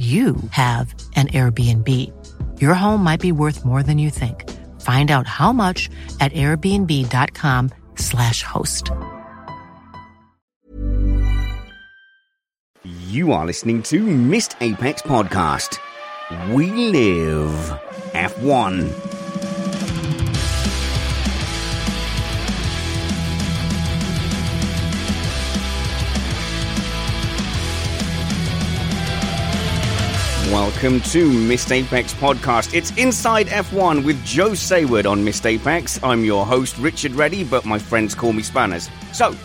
you have an Airbnb. Your home might be worth more than you think. Find out how much at airbnb.com/slash host. You are listening to Missed Apex Podcast. We live F1. Welcome to Missed Apex Podcast. It's Inside F1 with Joe Saward on Missed Apex. I'm your host, Richard Reddy, but my friends call me Spanners. So,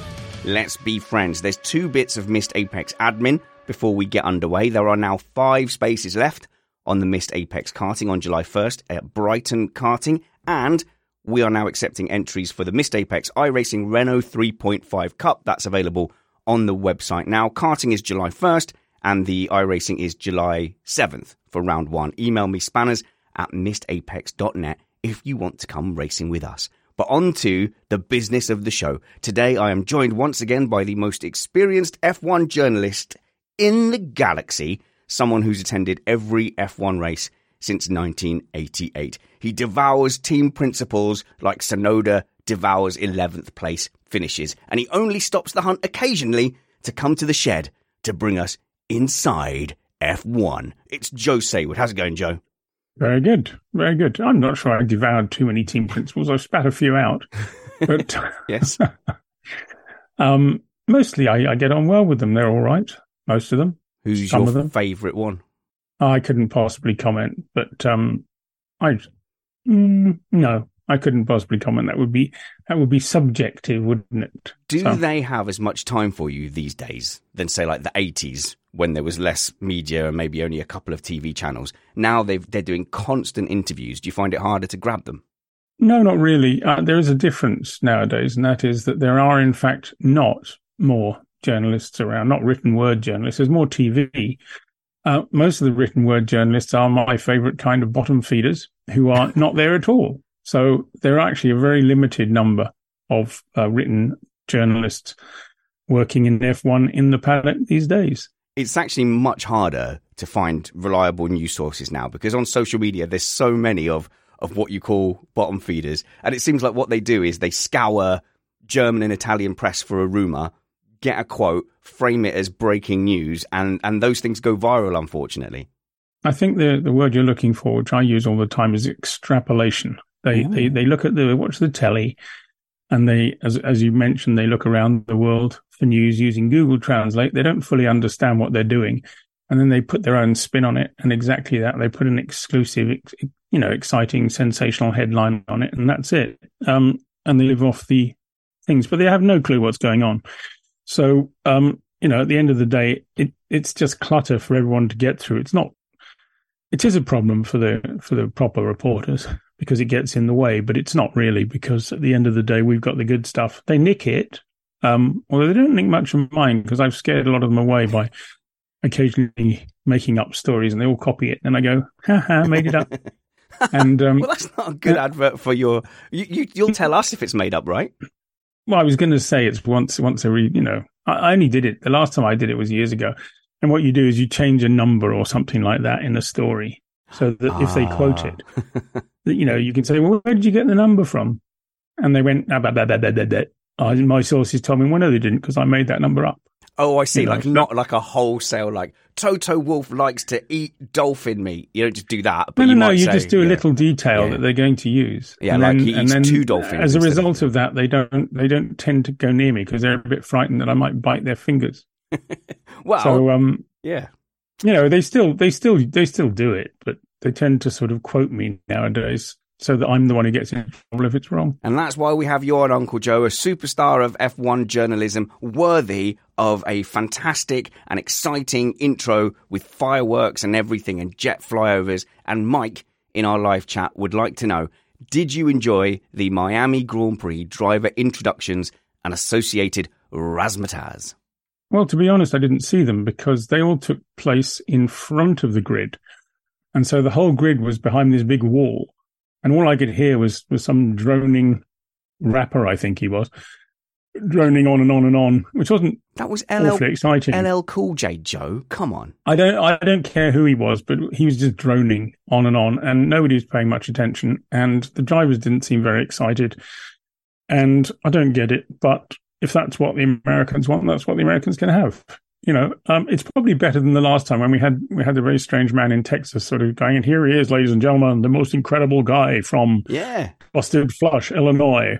let's be friends. There's two bits of Missed Apex admin before we get underway. There are now five spaces left on the Missed Apex karting on July 1st at Brighton Karting, and we are now accepting entries for the Missed Apex iRacing Renault 3.5 Cup. That's available on the website now. Karting is July 1st and the iRacing is July 7th for round one. Email me spanners at missedapex.net if you want to come racing with us. But on to the business of the show. Today I am joined once again by the most experienced F1 journalist in the galaxy, someone who's attended every F1 race since 1988. He devours team principals like Tsunoda devours 11th place finishes, and he only stops the hunt occasionally to come to the shed to bring us inside F1. It's Joe Saward. How's it going, Joe? Very good. Very good. I'm not sure I devoured too many team principals. I spat a few out. But yes. um, mostly I, I, get on well with them. They're all right. Most of them. Who's Some your favourite one? I couldn't possibly comment, but um, I mm, no, I couldn't possibly comment. That would be that would be subjective, wouldn't it? Do so. they have as much time for you these days than say like the eighties when there was less media and maybe only a couple of TV channels? Now they've they're doing constant interviews. Do you find it harder to grab them? No, not really. Uh, there is a difference nowadays, and that is that there are in fact not more journalists around, not written word journalists. There's more TV. Uh, most of the written word journalists are my favorite kind of bottom feeders who are not there at all. So there are actually a very limited number of uh, written journalists working in F1 in the paddock these days. It's actually much harder to find reliable news sources now because on social media there's so many of of what you call bottom feeders, and it seems like what they do is they scour German and Italian press for a rumor, get a quote, frame it as breaking news, and and those things go viral. Unfortunately, I think the the word you're looking for, which I use all the time, is extrapolation. They, they they look at the watch the telly, and they, as as you mentioned, they look around the world for news using Google Translate. They don't fully understand what they're doing, and then they put their own spin on it. And exactly that, they put an exclusive, you know, exciting, sensational headline on it, and that's it. Um, and they live off the things, but they have no clue what's going on. So, um, you know, at the end of the day, it it's just clutter for everyone to get through. It's not. It is a problem for the for the proper reporters because it gets in the way, but it's not really because at the end of the day, we've got the good stuff. They nick it, um, although they don't nick much of mine because I've scared a lot of them away by occasionally making up stories and they all copy it. And I go, ha ha, made it up. And um, well, that's not a good advert for your. You, you, you'll tell us if it's made up, right? Well, I was going to say it's once once every. You know, I, I only did it. The last time I did it was years ago. And what you do is you change a number or something like that in the story, so that if they quote Ah. it, you know, you can say, "Well, where did you get the number from?" And they went, ah, blah, blah, blah, blah, blah, blah. Oh, my sources told me, well, no, they didn't because I made that number up. Oh, I see. You like so- not like a wholesale. Like Toto Wolff likes to eat dolphin meat. You don't just do that. But no, no, you no. You say, just do a yeah. little detail Yeah. that they're going to use. Yeah, and like then, he eats then two dolphins As a result of that, they don't they don't tend to go near me because they're a bit frightened that I might bite their fingers. Well, So, um, yeah. you know, they still they still they still do it, but they tend to sort of quote me nowadays so that I'm the one who gets in trouble if it's wrong. And that's why we have your Uncle Joe, a superstar of F1 journalism, worthy of a fantastic and exciting intro with fireworks and everything and jet flyovers. And Mike, in our live chat, would like to know Did you enjoy the Miami Grand Prix driver introductions and associated razzmatazz? Well, to be honest, I didn't see them because they all took place in front of the grid. And so the whole grid was behind this big wall. And all I could hear was, was some droning rapper, I think he was, droning on and on and on, which wasn't That was LL, awfully exciting. LL Cool J, Joe. Come on. I don't I don't care who he was, but he was just droning on and on, and nobody was paying much attention. And the drivers didn't seem very excited. And I don't get it, but if that's what the Americans want, that's what the Americans can have. You know, um, it's probably better than the last time when we had we had the very strange man in Texas sort of going, and here he is, ladies and gentlemen, the most incredible guy from Yeah. Busted Flush, Illinois.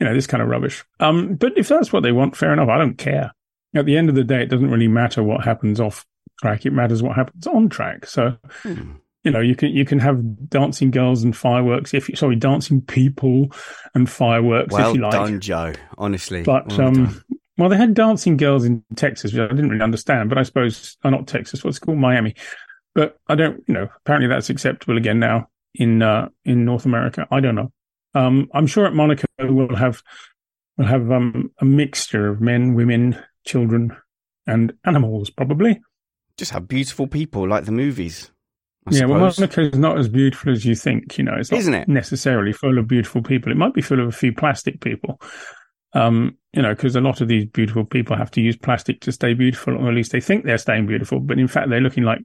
You know, this kind of rubbish. Um, but if that's what they want, fair enough. I don't care. At the end of the day, it doesn't really matter what happens off track. It matters what happens on track. So, Hmm. you know, you can you can have dancing girls and fireworks. If you sorry, dancing people and fireworks Well if you like. done, Joe. Honestly. But Well done. Well, they had dancing girls in Texas, which I didn't really understand. But I suppose, oh, not Texas. What's it called Miami? But I don't, you know. Apparently, that's acceptable again now in uh, in North America. I don't know. Um, I'm sure at Monaco we'll have we'll have um, a mixture of men, women, children, and animals, probably. just have beautiful people like the movies. I yeah, well, suppose. Monaco is not as beautiful as you think. You know, it's not Isn't it? necessarily full of beautiful people. It might be full of a few plastic people. Um, you know, because a lot of these beautiful people have to use plastic to stay beautiful, or at least they think they're staying beautiful, but in fact they're looking like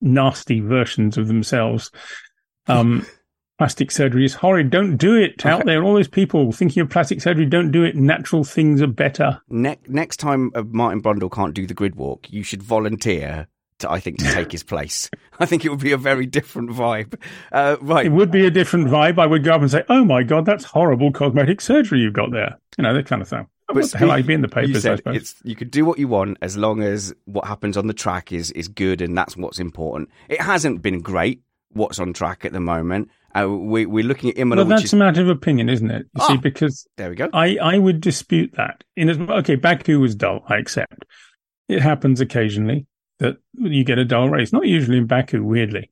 nasty versions of themselves. Um, plastic surgery is horrid. Don't do it out there. All those people thinking of plastic surgery, don't do it. Natural things are better. Ne- next time uh, Martin Brundle can't do the grid walk, you should volunteer to, I think, to take his place. I think it would be a very different vibe. Uh, right. It would be a different vibe. I would go up and say, "Oh my god, that's horrible cosmetic surgery you've got there." You know that kind of thing. Hell? I'd be in the papers, suppose. it's you could do what you want as long as what happens on the track is is good and that's what's important. It hasn't been great what's on track at the moment. Uh, we, we're looking at Imola, Well, that's is a matter of opinion, isn't it? You Ah. see, because there we go. I, I would dispute that. In as okay, Baku was dull. I accept. It happens occasionally that you get a dull race. Not usually in Baku, weirdly.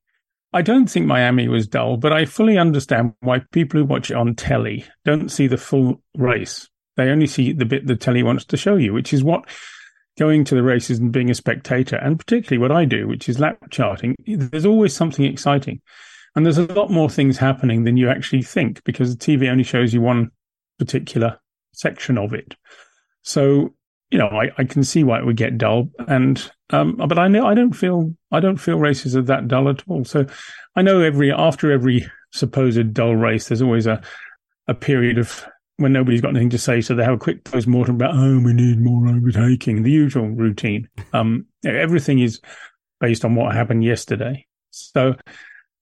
I don't think Miami was dull, but I fully understand why people who watch it on telly don't see the full race. They only see the bit the telly wants to show you, which is what going to the races and being a spectator, and particularly what I do, which is lap charting. There's always something exciting. And there's a lot more things happening than you actually think because the TV only shows you one particular section of it. So, you know, I, I can see why it would get dull. And, um, but I know I don't feel, I don't feel races are that dull at all. So I know every, after every supposed dull race, there's always a, a period of when nobody's got anything to say. So they have a quick post mortem about, oh, we need more overtaking, the usual routine. Um, everything is based on what happened yesterday. So,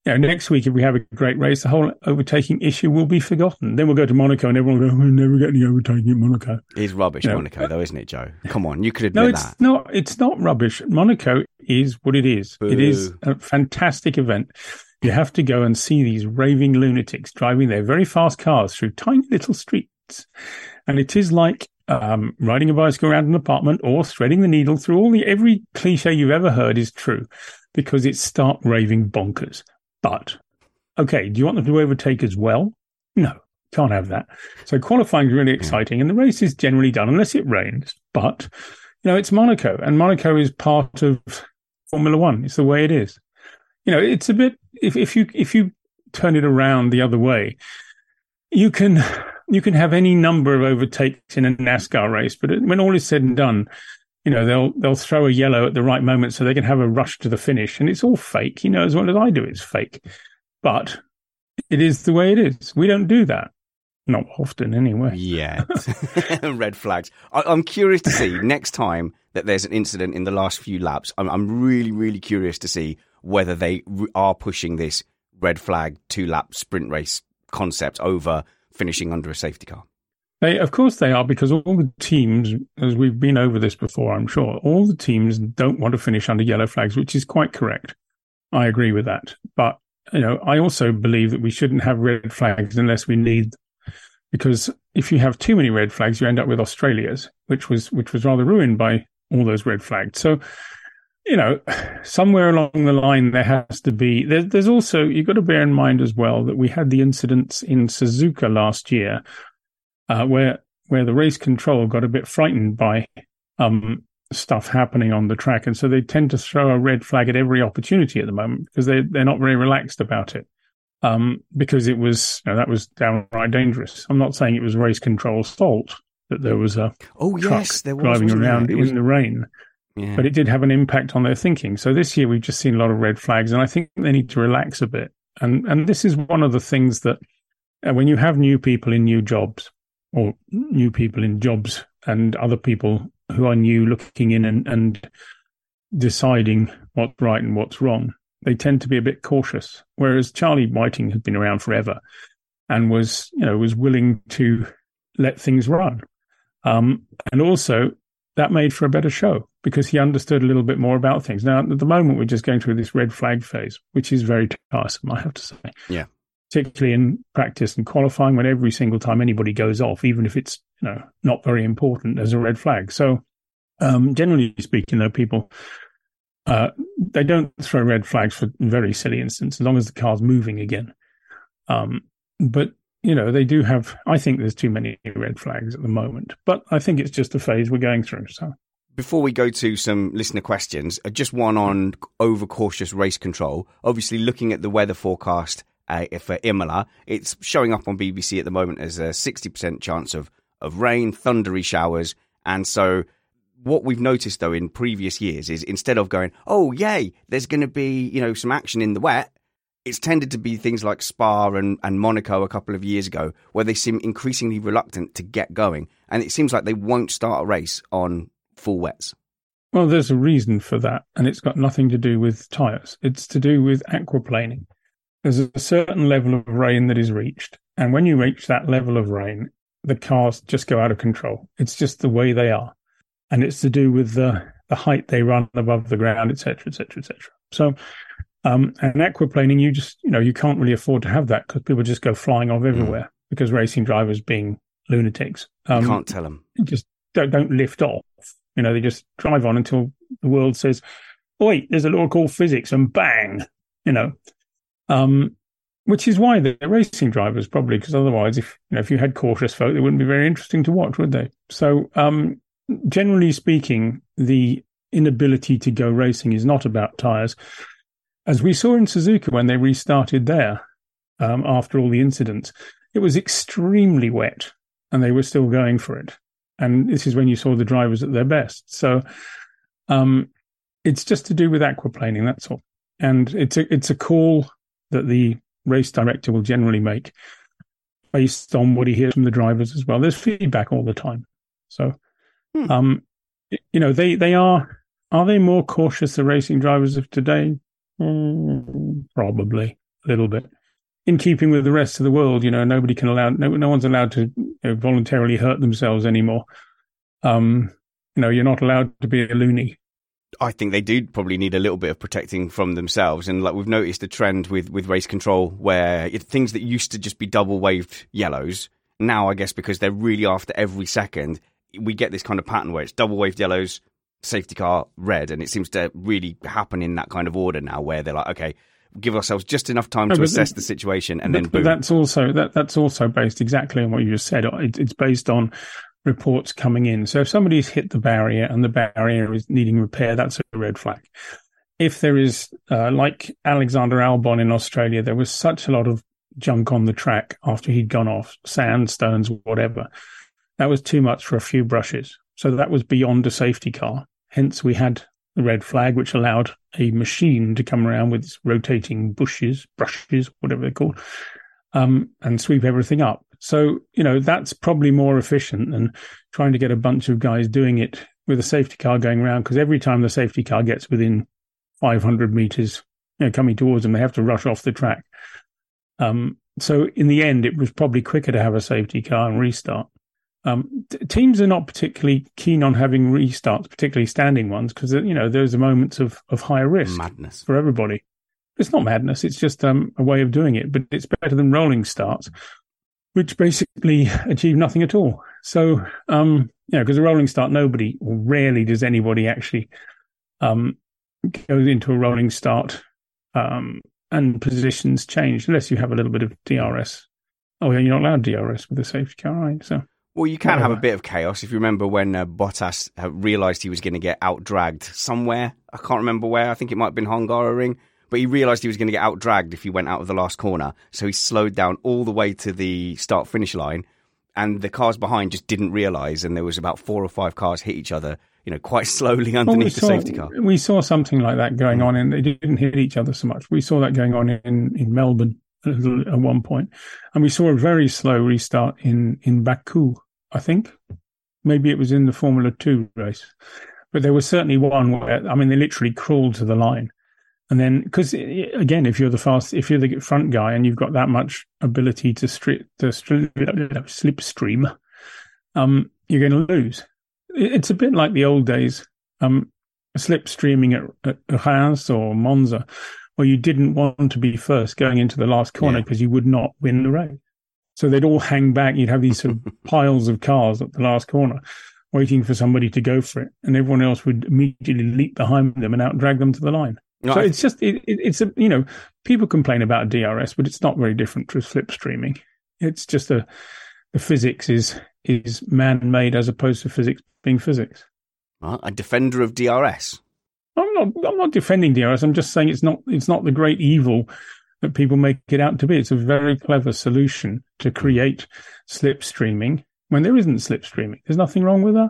you know, next week, if we have a great race, the whole overtaking issue will be forgotten. Then we'll go to Monaco and everyone will go, oh, we'll never get any overtaking at Monaco. It's rubbish, Yeah. Monaco, though, isn't it, Joe? Come on, you could have No, it's that. not. It's not rubbish. Monaco is what it is. It is a fantastic event. You have to go and see these raving lunatics driving their very fast cars through tiny little streets, and it is like um, riding a bicycle around an apartment or threading the needle through all the every cliche you've ever heard is true, because it's stark raving bonkers. But okay, do you want them to overtake as well? No, can't have that. So qualifying is really exciting, and the race is generally done unless it rains. But you know, it's Monaco, and Monaco is part of Formula One. It's the way it is. You know, it's a bit if if you if you turn it around the other way. You can you can have any number of overtakes in a NASCAR race, but when all is said and done, you know they'll they'll throw a yellow at the right moment so they can have a rush to the finish, and it's all fake. You know as well as I do, it's fake, but it is the way it is. We don't do that. Not often, anyway. Yeah. Red flags. I, am curious to see next time that there's an incident in the last few laps. I'm, I'm really, really curious to see whether they are pushing this red flag two lap sprint race concept over finishing under a safety car. They, of course, they are because all the teams, as we've been over this before, I'm sure, all the teams don't want to finish under yellow flags, which is quite correct. I agree with that. But you know, I also believe that we shouldn't have red flags unless we need because if you have too many red flags, you end up with Australia's, which was which was rather ruined by all those red flags. So, you know, somewhere along the line there has to be. There, there's also you've got to bear in mind as well that we had the incidents in Suzuka last year, uh, where where the race control got a bit frightened by um, stuff happening on the track, and so they tend to throw a red flag at every opportunity at the moment because they they're not very relaxed about it um, because it was you know, that was downright dangerous. I'm not saying it was race control's fault that there was a oh yes, there was, driving around in was... the rain, yeah. but it did have an impact on their thinking. So this year we've just seen a lot of red flags, and I think they need to relax a bit. And and this is one of the things that uh, when you have new people in new jobs or new people in jobs and other people who are new looking in and, and deciding what's right and what's wrong, they tend to be a bit cautious. Whereas Charlie Whiting had been around forever and was, you know, was willing to let things run. Um, and also that made for a better show because he understood a little bit more about things. Now, at the moment, we're just going through this red flag phase, which is very tiresome, I have to say. Yeah. Particularly in practice and qualifying, when every single time anybody goes off, even if it's you know not very important, there's a red flag. So, um, generally speaking, though, people uh, they don't throw red flags for very silly instances, as long as the car's moving again. Um, but you know, they do have. I think there's too many red flags at the moment, but I think it's just a phase we're going through. So. Before we go to some listener questions, uh, just one on overcautious race control. Obviously, looking at the weather forecast uh, for Imola, it's showing up on BBC at the moment as a 60% chance of, of rain, thundery showers. And so what we've noticed though in previous years is instead of going, oh yay, there's going to be you know some action in the wet, it's tended to be things like Spa and, and Monaco a couple of years ago, where they seem increasingly reluctant to get going, and it seems like they won't start a race on full wets. Well, there's a reason for that, and it's got nothing to do with tyres. It's to do with aquaplaning. There's a certain level of rain that is reached, and when you reach that level of rain, the cars just go out of control. It's just the way they are and it's to do with the the height they run above the ground, etc., etc., etc. So, um, and aquaplaning, you just you know you can't really afford to have that because people just go flying off everywhere mm. because racing drivers being lunatics. Um, you can't tell them. Just don't don't lift off. You know, they just drive on until the world says, oh, "Wait, there's a law called physics," and bang, you know. Um, which is why they're racing drivers probably because otherwise, if you know, if you had cautious folk, they wouldn't be very interesting to watch, would they? So, um, generally speaking, the inability to go racing is not about tyres. As we saw in Suzuka when they restarted there um, after all the incidents, it was extremely wet and they were still going for it. And this is when you saw the drivers at their best. So um, it's just to do with aquaplaning, that's all. And it's a, it's a call that the race director will generally make based on what he hears from the drivers as well. There's feedback all the time. So Hmm. Um, you know, they they are are they more cautious the racing drivers of today? Mm, probably a little bit. In keeping with the rest of the world, you know, nobody can allow no no one's allowed to you know, voluntarily hurt themselves anymore. Um, you know, you're not allowed to be a loony. I think they do probably need a little bit of protecting from themselves. And like we've noticed a trend with, with race control where it, things that used to just be double waved yellows, now I guess because they're really after every second, we get this kind of pattern where it's double waved yellows, safety car red, and it seems to really happen in that kind of order now, where they're like, okay, give ourselves just enough time no, to assess the situation, and then boom. That's also that that's also based exactly on what you just said. It, it's based on reports coming in. So if somebody's hit the barrier and the barrier is needing repair, that's a red flag. if there is, uh, like Alexander Albon in Australia, there was such a lot of junk on the track after he'd gone off, sand, stones, whatever. That was too much for a few brushes. So that was beyond a safety car. Hence, we had the red flag, which allowed a machine to come around with rotating bushes, brushes, whatever they're called, um, and sweep everything up. So, you know, that's probably more efficient than trying to get a bunch of guys doing it with a safety car going around. Because every time the safety car gets within 500 meters, you know, coming towards them, they have to rush off the track. Um, so in the end, it was probably quicker to have a safety car and restart. Um, t- teams are not particularly keen on having restarts, particularly standing ones, because you know there's moments of of higher risk Madness. for everybody. It's not madness; it's just um, a way of doing it. But it's better than rolling starts, which basically achieve nothing at all. So, um, you know, because a rolling start, nobody or rarely does anybody actually um, go into a rolling start um, and positions change unless you have a little bit of DRS. Oh, yeah, you're not allowed DRS with a safety car, right? So. Well, you can have a bit of chaos. If you remember when uh, Bottas uh, realised he was going to get out dragged somewhere, I can't remember where. I think it might have been Hungaroring, but he realised he was going to get out dragged if he went out of the last corner. So he slowed down all the way to the start finish line, and the cars behind just didn't realise, and there was about four or five cars hit each other, you know, quite slowly Well, we underneath the safety car. We saw something like that going on, and they didn't hit each other so much. We saw that going on in, in Melbourne at one point, and we saw a very slow restart in in Baku. I think maybe it was in the Formula Two race, but there was certainly one where I mean they literally crawled to the line, and then because again, if you're the fast, if you're the front guy and you've got that much ability to strip stri- slipstream, um, you're going to lose. It's a bit like the old days, um, slipstreaming at, at Reims or Monza, where you didn't want to be first going into the last corner Yeah. because you would not win the race. So they'd all hang back. You'd have these sort of piles of cars at the last corner, waiting for somebody to go for it, and everyone else would immediately leap behind them and out drag them to the line. No, so I- it's just it, it, it's a you know people complain about DRS, but it's not very different to slipstreaming. It's just a the physics is is man made as opposed to physics being physics. Right, a defender of DRS. I'm not I'm not defending DRS. I'm just saying it's not it's not the great evil that people make it out to be. It's a very clever solution to create slipstreaming when there isn't slipstreaming. There's nothing wrong with that.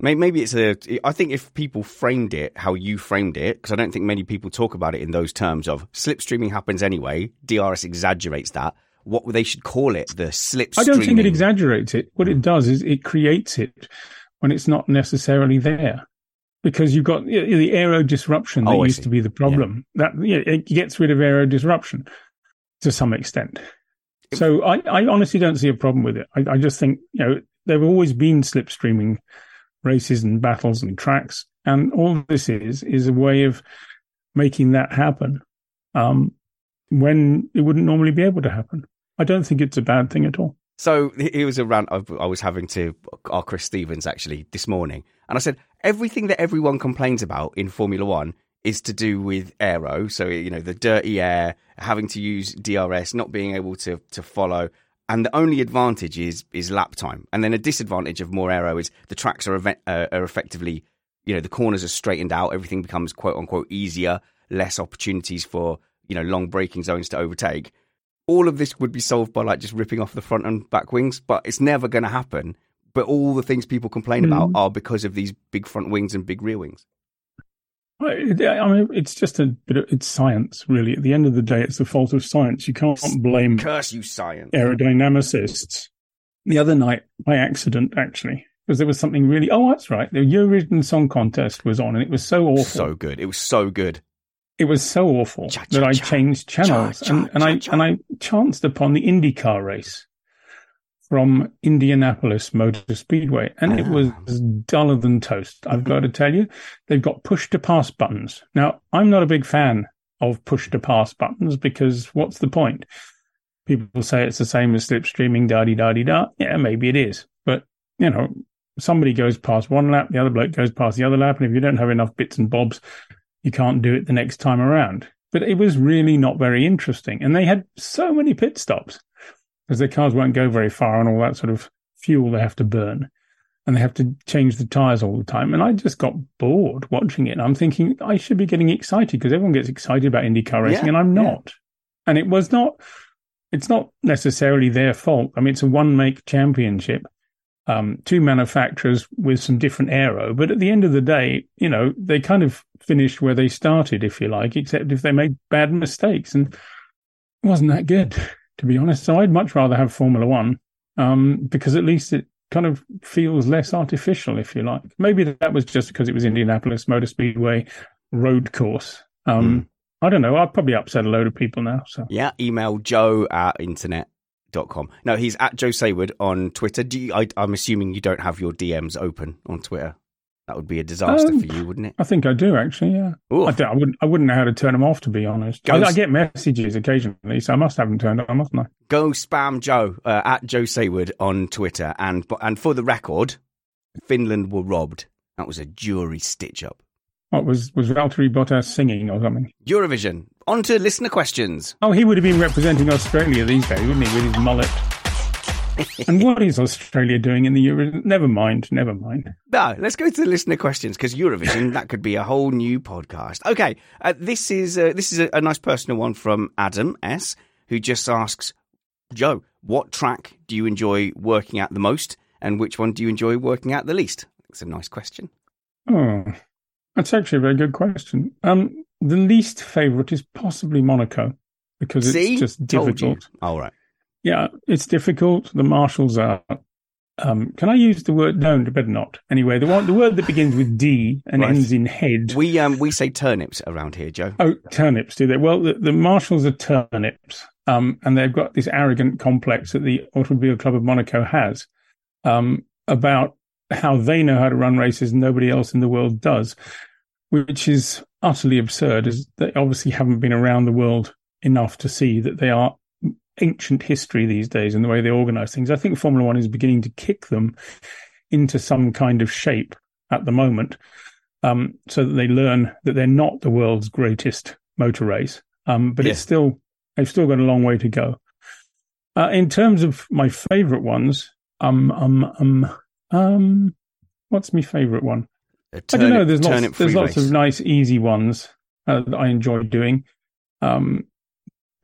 Maybe it's a. I think if people framed it how you framed it, because I don't think many people talk about it in those terms of slipstreaming happens anyway. DRS exaggerates that. What they should call it, the slipstreaming. I don't think it exaggerates it. What it does is it creates it when it's not necessarily there. Because you've got you know, the aero disruption that Oh, used to be the problem. That yeah, it gets rid of aero disruption to some extent. So I, I honestly don't see a problem with it. I, I just think you know there have always been slipstreaming races and battles and tracks, and all this is is a way of making that happen um, when it wouldn't normally be able to happen. I don't think it's a bad thing at all. So it was a rant I was having to our Chris Stevens actually this morning, and I said everything that everyone complains about in Formula One is to do with aero. So you know the dirty air, having to use DRS, not being able to to follow, and the only advantage is is lap time, and then a disadvantage of more aero is the tracks are event, uh, are effectively, you know, the corners are straightened out, everything becomes quote unquote easier, less opportunities for you know long braking zones to overtake all of this would be solved by like just ripping off the front and back wings, but it's never going to happen. But all the things people complain about Mm. are because of these big front wings and big rear wings. I I mean, it's just a bit of it's science, really. At the end of the day, it's the fault of science. You can't blame Curse you, science! aerodynamicists. The other night, by accident, actually, because there was something really. Oh, that's right. The Eurovision Song Contest was on, and it was so awful. So good. It was so good. It was so awful Cha, cha, that I cha. changed channels, Cha, cha, and, and I and I chanced upon the IndyCar race from Indianapolis Motor Speedway, and it was Ah. duller than toast. I've got to tell you, they've got push to pass buttons. Now, I'm not a big fan of push to pass buttons because what's the point? People say it's the same as slipstreaming, da di da di da. Yeah, maybe it is, but you know, somebody goes past one lap, the other bloke goes past the other lap, and if you don't have enough bits and bobs, you can't do it the next time around. But it was really not very interesting, and they had so many pit stops because their cars won't go very far and all that sort of fuel they have to burn. and they have to change the tires all the time. And I just got bored watching it. And I'm thinking I should be getting excited because everyone gets excited about IndyCar racing, Yeah, and I'm yeah. not. And it was not. It's not necessarily their fault. I mean, it's a one make championship, um, two manufacturers with some different aero. But at the end of the day, you know, they kind of finished where they started, if you like, except if they made bad mistakes. And it wasn't that good, to be honest. So I'd much rather have Formula One um, because at least it kind of feels less artificial, if you like. Maybe that was just because it was Indianapolis Motor Speedway road course. Um, I don't know. I'd probably upset a load of people now. So Yeah, email joe at internet.com. No, he's at Joe Saward on Twitter. Do you, I, I'm assuming you don't have your DMs open on Twitter. That would be a disaster Um, for you, wouldn't it? I think I do actually. Yeah. I, don't, I wouldn't. I wouldn't know how to turn them off, to be honest. I, I get messages occasionally, so I must have them turned on, mustn't I? Go spam Joe uh, at Joe Saward on Twitter. And, and for the record, Finland were robbed. That was a jury stitch up. What was was Valtteri Bottas singing or something? Eurovision. On to listener questions. Oh, he would have been representing Australia these days, wouldn't he, with his mullet? and what is Australia doing in the Eurovision? Never mind, never mind. No, let's go to the listener questions because Eurovision that could be a whole new podcast. Okay, uh, this is uh, this is a, a nice personal one from Adam S, who just asks, Joe, what track do you enjoy working at the most, and which one do you enjoy working at the least? It's a nice question. Oh, that's actually a very good question. Um, the least favourite is possibly Monaco because it's just difficult. All right. Yeah, it's difficult. The marshals are. Um, can I use the word? No, better not. Anyway, the one, the word that begins with D and Right. ends in head. We um we say turnips around here, Joe. Oh, turnips, do they? Well, the, the marshals are turnips, um, and they've got this arrogant complex that the Automobile Club of Monaco has um, about how they know how to run races and nobody else in the world does, which is utterly absurd, is they obviously haven't been around the world enough to see that they are ancient history these days in the way they organize things. I think Formula One is beginning to kick them into some kind of shape at the moment um, so that they learn that they're not the world's greatest motor race. Um, but Yeah. it's still they've still got a long way to go. Uh, in terms of my favorite ones, um, um, um, um, what's my favorite one? I don't know. There's lots. There's lots race. of nice, easy ones uh, that I enjoy doing. Um,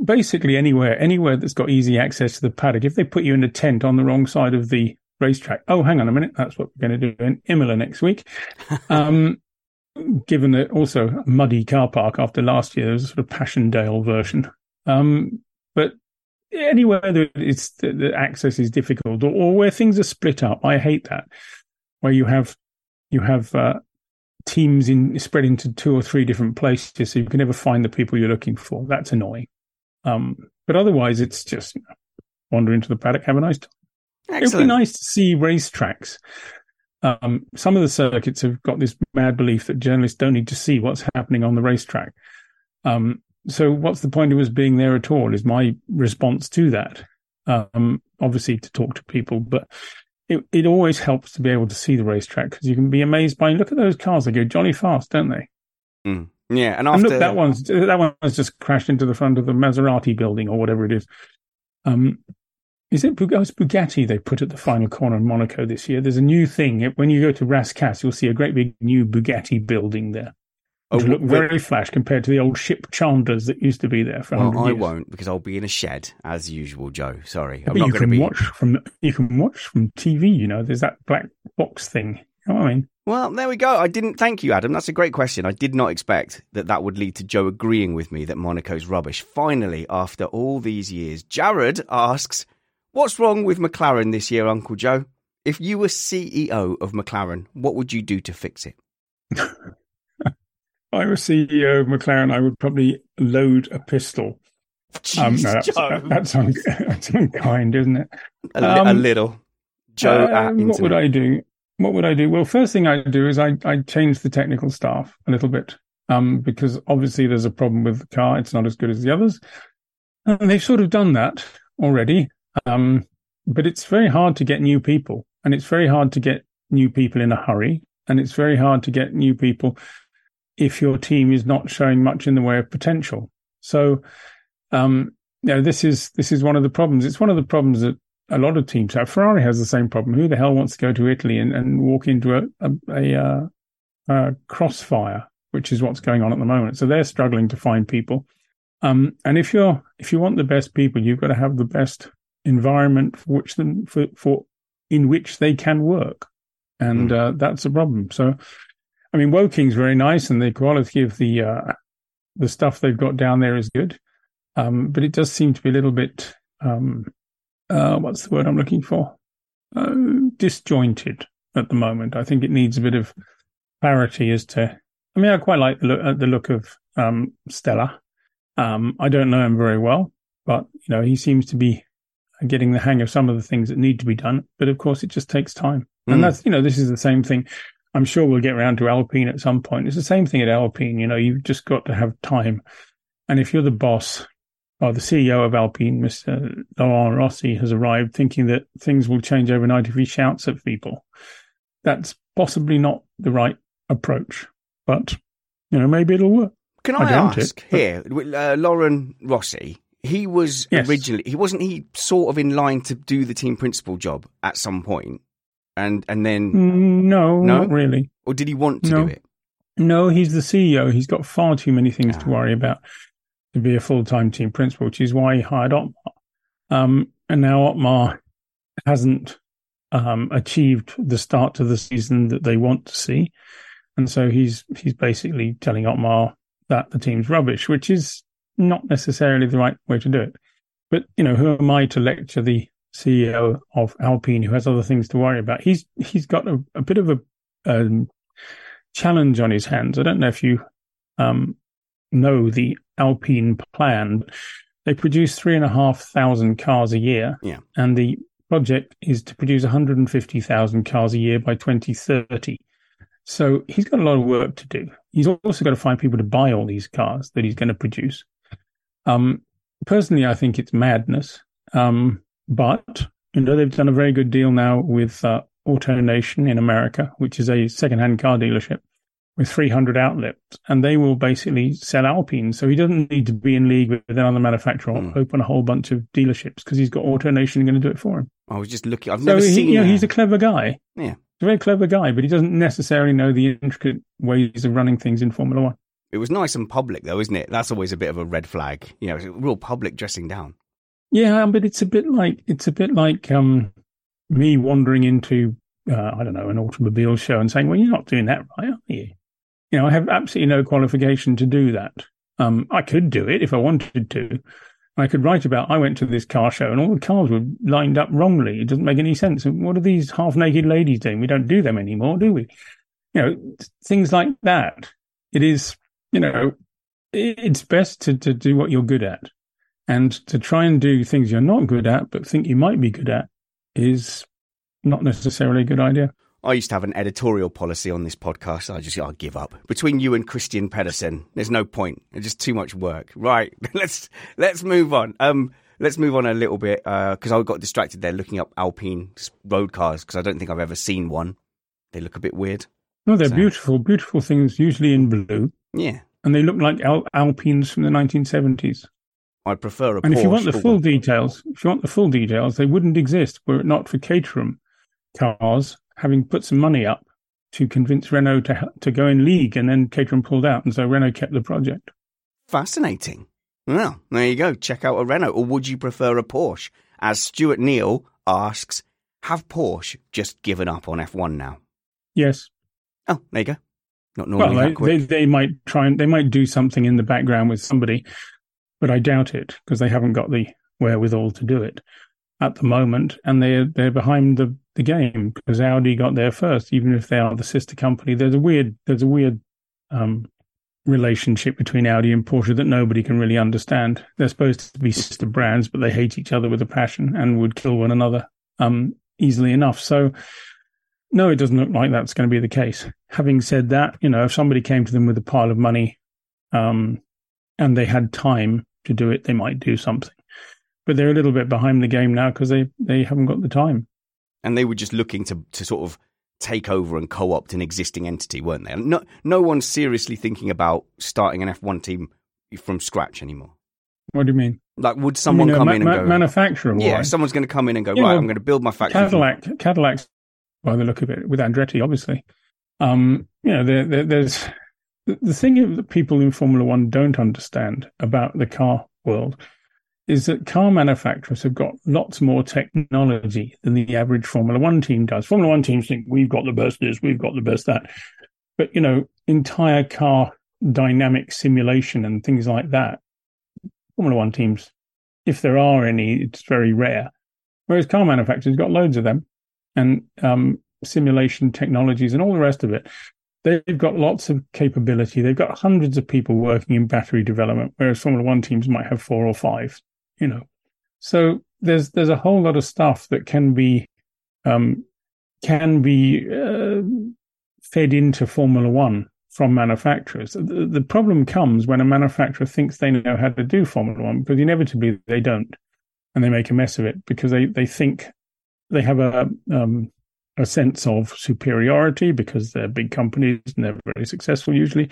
basically, anywhere, anywhere that's got easy access to the paddock. If they put you in a tent on the wrong side of the racetrack, oh, hang on a minute, that's what we're going to do in Imola next week. Um, given that also a muddy car park after last year, there was a sort of Passchendaele version. Um, but anywhere that it's the, the access is difficult, or, or where things are split up, I hate that. Where you have you have uh, teams in spread into two or three different places, so you can never find the people you're looking for. That's annoying. Um, but otherwise, it's just you know, wander into the paddock, have a nice time. It would be nice to see racetracks. Um, some of the circuits have got this mad belief that journalists don't need to see what's happening on the racetrack. Um, so, what's the point of us being there at all? Is my response to that. Um, obviously, to talk to people, but it, it always helps to be able to see the racetrack because you can be amazed by look at those cars; they go jolly fast, don't they? Yeah, and And look, that one's that one's just crashed into the front of the Maserati building or whatever it is. Um, is it oh, Bugatti they put at the final corner in Monaco this year? There's a new thing. When you go to Rascasse, you'll see a great big new Bugatti building there. Oh, look very flash compared to the old ship Chandlers that used to be there for Well, 100 I years. won't because I'll be in a shed as usual, Joe. Sorry, I'm But not you going to be. watch from you can watch from TV. You know, there's that black box thing. You know what I mean? Well, there we go. I didn't thank you, Adam. That's a great question. I did not expect that that would lead to Joe agreeing with me that Monaco's rubbish. Finally, after all these years, Jared asks, "What's wrong with McLaren this year, Uncle Joe? If you were CEO of McLaren, what would you do to fix it?" If I were CEO of McLaren, I would probably load a pistol. Um, no, that's, Joe. that- that's, un- that's unkind, isn't it? a, li- a um, little. Joe Uh, what would I do? What would I do? Well, first thing I do is I I change the technical staff a little bit, um, because obviously there's a problem with the car; it's not as good as the others, and they've sort of done that already. Um, but it's very hard to get new people, and it's very hard to get new people in a hurry, and it's very hard to get new people if your team is not showing much in the way of potential. So, um, you know, this is this is one of the problems. It's one of the problems that a lot of teams have. Ferrari has the same problem. Who the hell wants to go to Italy and, and walk into a, a, a, uh, a, crossfire, which is what's going on at the moment? So they're struggling to find people. Um, and if you're if you want the best people, you've got to have the best environment for which them for, for in which they can work, and mm. uh, that's a problem. So, I mean, Woking's very nice, and the quality of the uh, the stuff they've got down there is good, um, but it does seem to be a little bit um, uh, what's the word I'm looking for? Uh, disjointed at the moment. I think it needs a bit of clarity as to. I mean, I quite like the look, uh, the look of um, Stella. Um, I don't know him very well, but you know, he seems to be getting the hang of some of the things that need to be done. But of course, it just takes time, mm. and that's you know, this is the same thing. I'm sure we'll get around to Alpine at some point. It's the same thing at Alpine. You know, you've just got to have time, and if you're the boss, or the CEO of Alpine, Mr. Laurent Rossi, has arrived thinking that things will change overnight if he shouts at people. That's possibly not the right approach, but you know maybe it'll work. Can I, I ask it, here, uh, Laurent Rossi? He was yes. originally he wasn't he sort of in line to do the team principal job at some point, and and then mm, no, no, not really. Or did he want to no. do it? No, he's the CEO. He's got far too many things to ah. worry about to be a full time team principal, which is why he hired Otmar. Um, and now Otmar hasn't um, achieved the start to the season that they want to see, and so he's he's basically telling Otmar that the team's rubbish, which is not necessarily the right way to do it. But you know, who am I to lecture the CEO of Alpine who has other things to worry about? He's he's got a, a bit of a um, challenge on his hands. I don't know if you um, know the Alpine plan. They produce three and a half thousand cars a year. Yeah. And the project is to produce 150,000 cars a year by 2030. So he's got a lot of work to do. He's also got to find people to buy all these cars that he's going to produce. Um, personally, I think it's madness. Um, but you know they've done a very good deal now with uh, AutoNation in America, which is a second-hand car dealership, with 300 outlets, and they will basically sell Alpine. So he doesn't need to be in league with another manufacturer or mm. open a whole bunch of dealerships because he's got AutoNation going to do it for him. I was just looking. I've never he, seen. You know, he's a clever guy. Yeah, he's a very clever guy, but he doesn't necessarily know the intricate ways of running things in Formula One. It was nice and public, though, isn't it? That's always a bit of a red flag. You know, it's a real public dressing down. Yeah, but it's a bit like it's a bit like um, me wandering into uh, I don't know an automobile show and saying, "Well, you're not doing that right, are you?" You know, I have absolutely no qualification to do that. Um, I could do it if I wanted to. I could write about, I went to this car show and all the cars were lined up wrongly. It doesn't make any sense. And what are these half naked ladies doing? We don't do them anymore, do we? You know, things like that. It is, you know, it's best to, to do what you're good at. And to try and do things you're not good at, but think you might be good at is not necessarily a good idea. I used to have an editorial policy on this podcast. I just, I'll give up. Between you and Christian Pedersen, there's no point. It's just too much work. Right. let's, let's move on. Um, let's move on a little bit, uh, cause I got distracted there looking up Alpine road cars, cause I don't think I've ever seen one. They look a bit weird. No, they're so. beautiful, beautiful things, usually in blue. Yeah. And they look like Al- Alpines from the 1970s. I prefer a And Porsche if you want the full one. details, if you want the full details, they wouldn't exist were it not for Caterham cars having put some money up to convince Renault to to go in league, and then Caterham pulled out, and so Renault kept the project. Fascinating. Well, there you go. Check out a Renault, or would you prefer a Porsche? As Stuart Neal asks, have Porsche just given up on F1 now? Yes. Oh, there you go. Not normally well, they, they, they might try and they might do something in the background with somebody, but I doubt it because they haven't got the wherewithal to do it at the moment, and they're they're behind the, the game because Audi got there first, even if they are the sister company. There's a weird there's a weird um, relationship between Audi and Porsche that nobody can really understand. They're supposed to be sister brands, but they hate each other with a passion and would kill one another um, easily enough. So. No, it doesn't look like that's going to be the case. Having said that, you know, if somebody came to them with a pile of money, um, and they had time to do it, they might do something but they're a little bit behind the game now because they, they haven't got the time. And they were just looking to, to sort of take over and co-opt an existing entity, weren't they? No, no one's seriously thinking about starting an F1 team from scratch anymore. What do you mean? Like, would someone I mean, come ma- in and ma- go? manufacturer? yeah, someone's going to come in and go. Yeah, right, well, I'm going to build my factory. from- Cadillac, Cadillac's by the look of it, with Andretti, obviously. Um, you know, there, there, there's the thing that people in Formula One don't understand about the car world is that car manufacturers have got lots more technology than the average Formula One team does. Formula One teams think we've got the best this, we've got the best that, but you know, entire car dynamic simulation and things like that. Formula One teams, if there are any, it's very rare. Whereas car manufacturers got loads of them and um, simulation technologies and all the rest of it. They've got lots of capability. They've got hundreds of people working in battery development, whereas Formula One teams might have four or five. You know, so there's there's a whole lot of stuff that can be um, can be uh, fed into Formula One from manufacturers. The, the problem comes when a manufacturer thinks they know how to do Formula One because inevitably they don't, and they make a mess of it because they they think they have a um, a sense of superiority because they're big companies and they're very successful usually,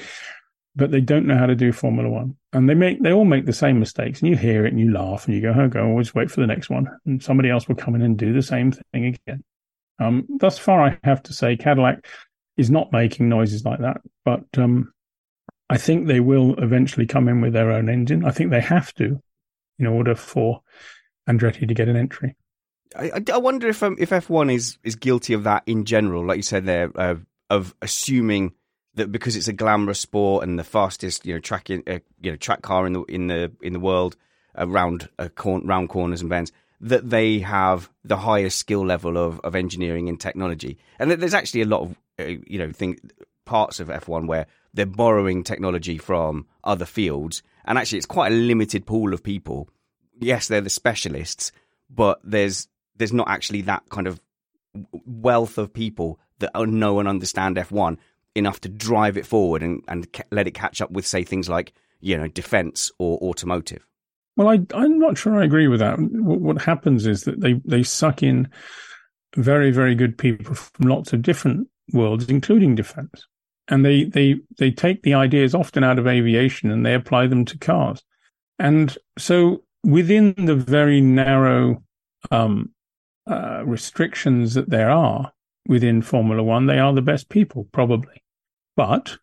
but they don't know how to do Formula One, and they make they all make the same mistakes, and you hear it and you laugh and you go, "Oh, go always wait for the next one," and somebody else will come in and do the same thing again. Um, thus far, I have to say Cadillac is not making noises like that, but um, I think they will eventually come in with their own engine. I think they have to in order for Andretti to get an entry. I, I- wonder if um, if F1 is is guilty of that in general, like you said there, uh, of assuming that because it's a glamorous sport and the fastest, you know, track in, uh, you know track car in the in the in the world around uh, cor- round corners and bends, that they have the highest skill level of of engineering and technology, and there's actually a lot of uh, you know thing parts of F1 where they're borrowing technology from other fields, and actually it's quite a limited pool of people. Yes, they're the specialists, but there's there's not actually that kind of wealth of people that know and understand F1 enough to drive it forward and, and let it catch up with, say, things like, you know, defense or automotive. Well, I, I'm not sure I agree with that. What, what happens is that they, they suck in very, very good people from lots of different worlds, including defense. And they, they, they take the ideas often out of aviation and they apply them to cars. And so within the very narrow um, uh, restrictions that there are within Formula One, they are the best people, probably. But,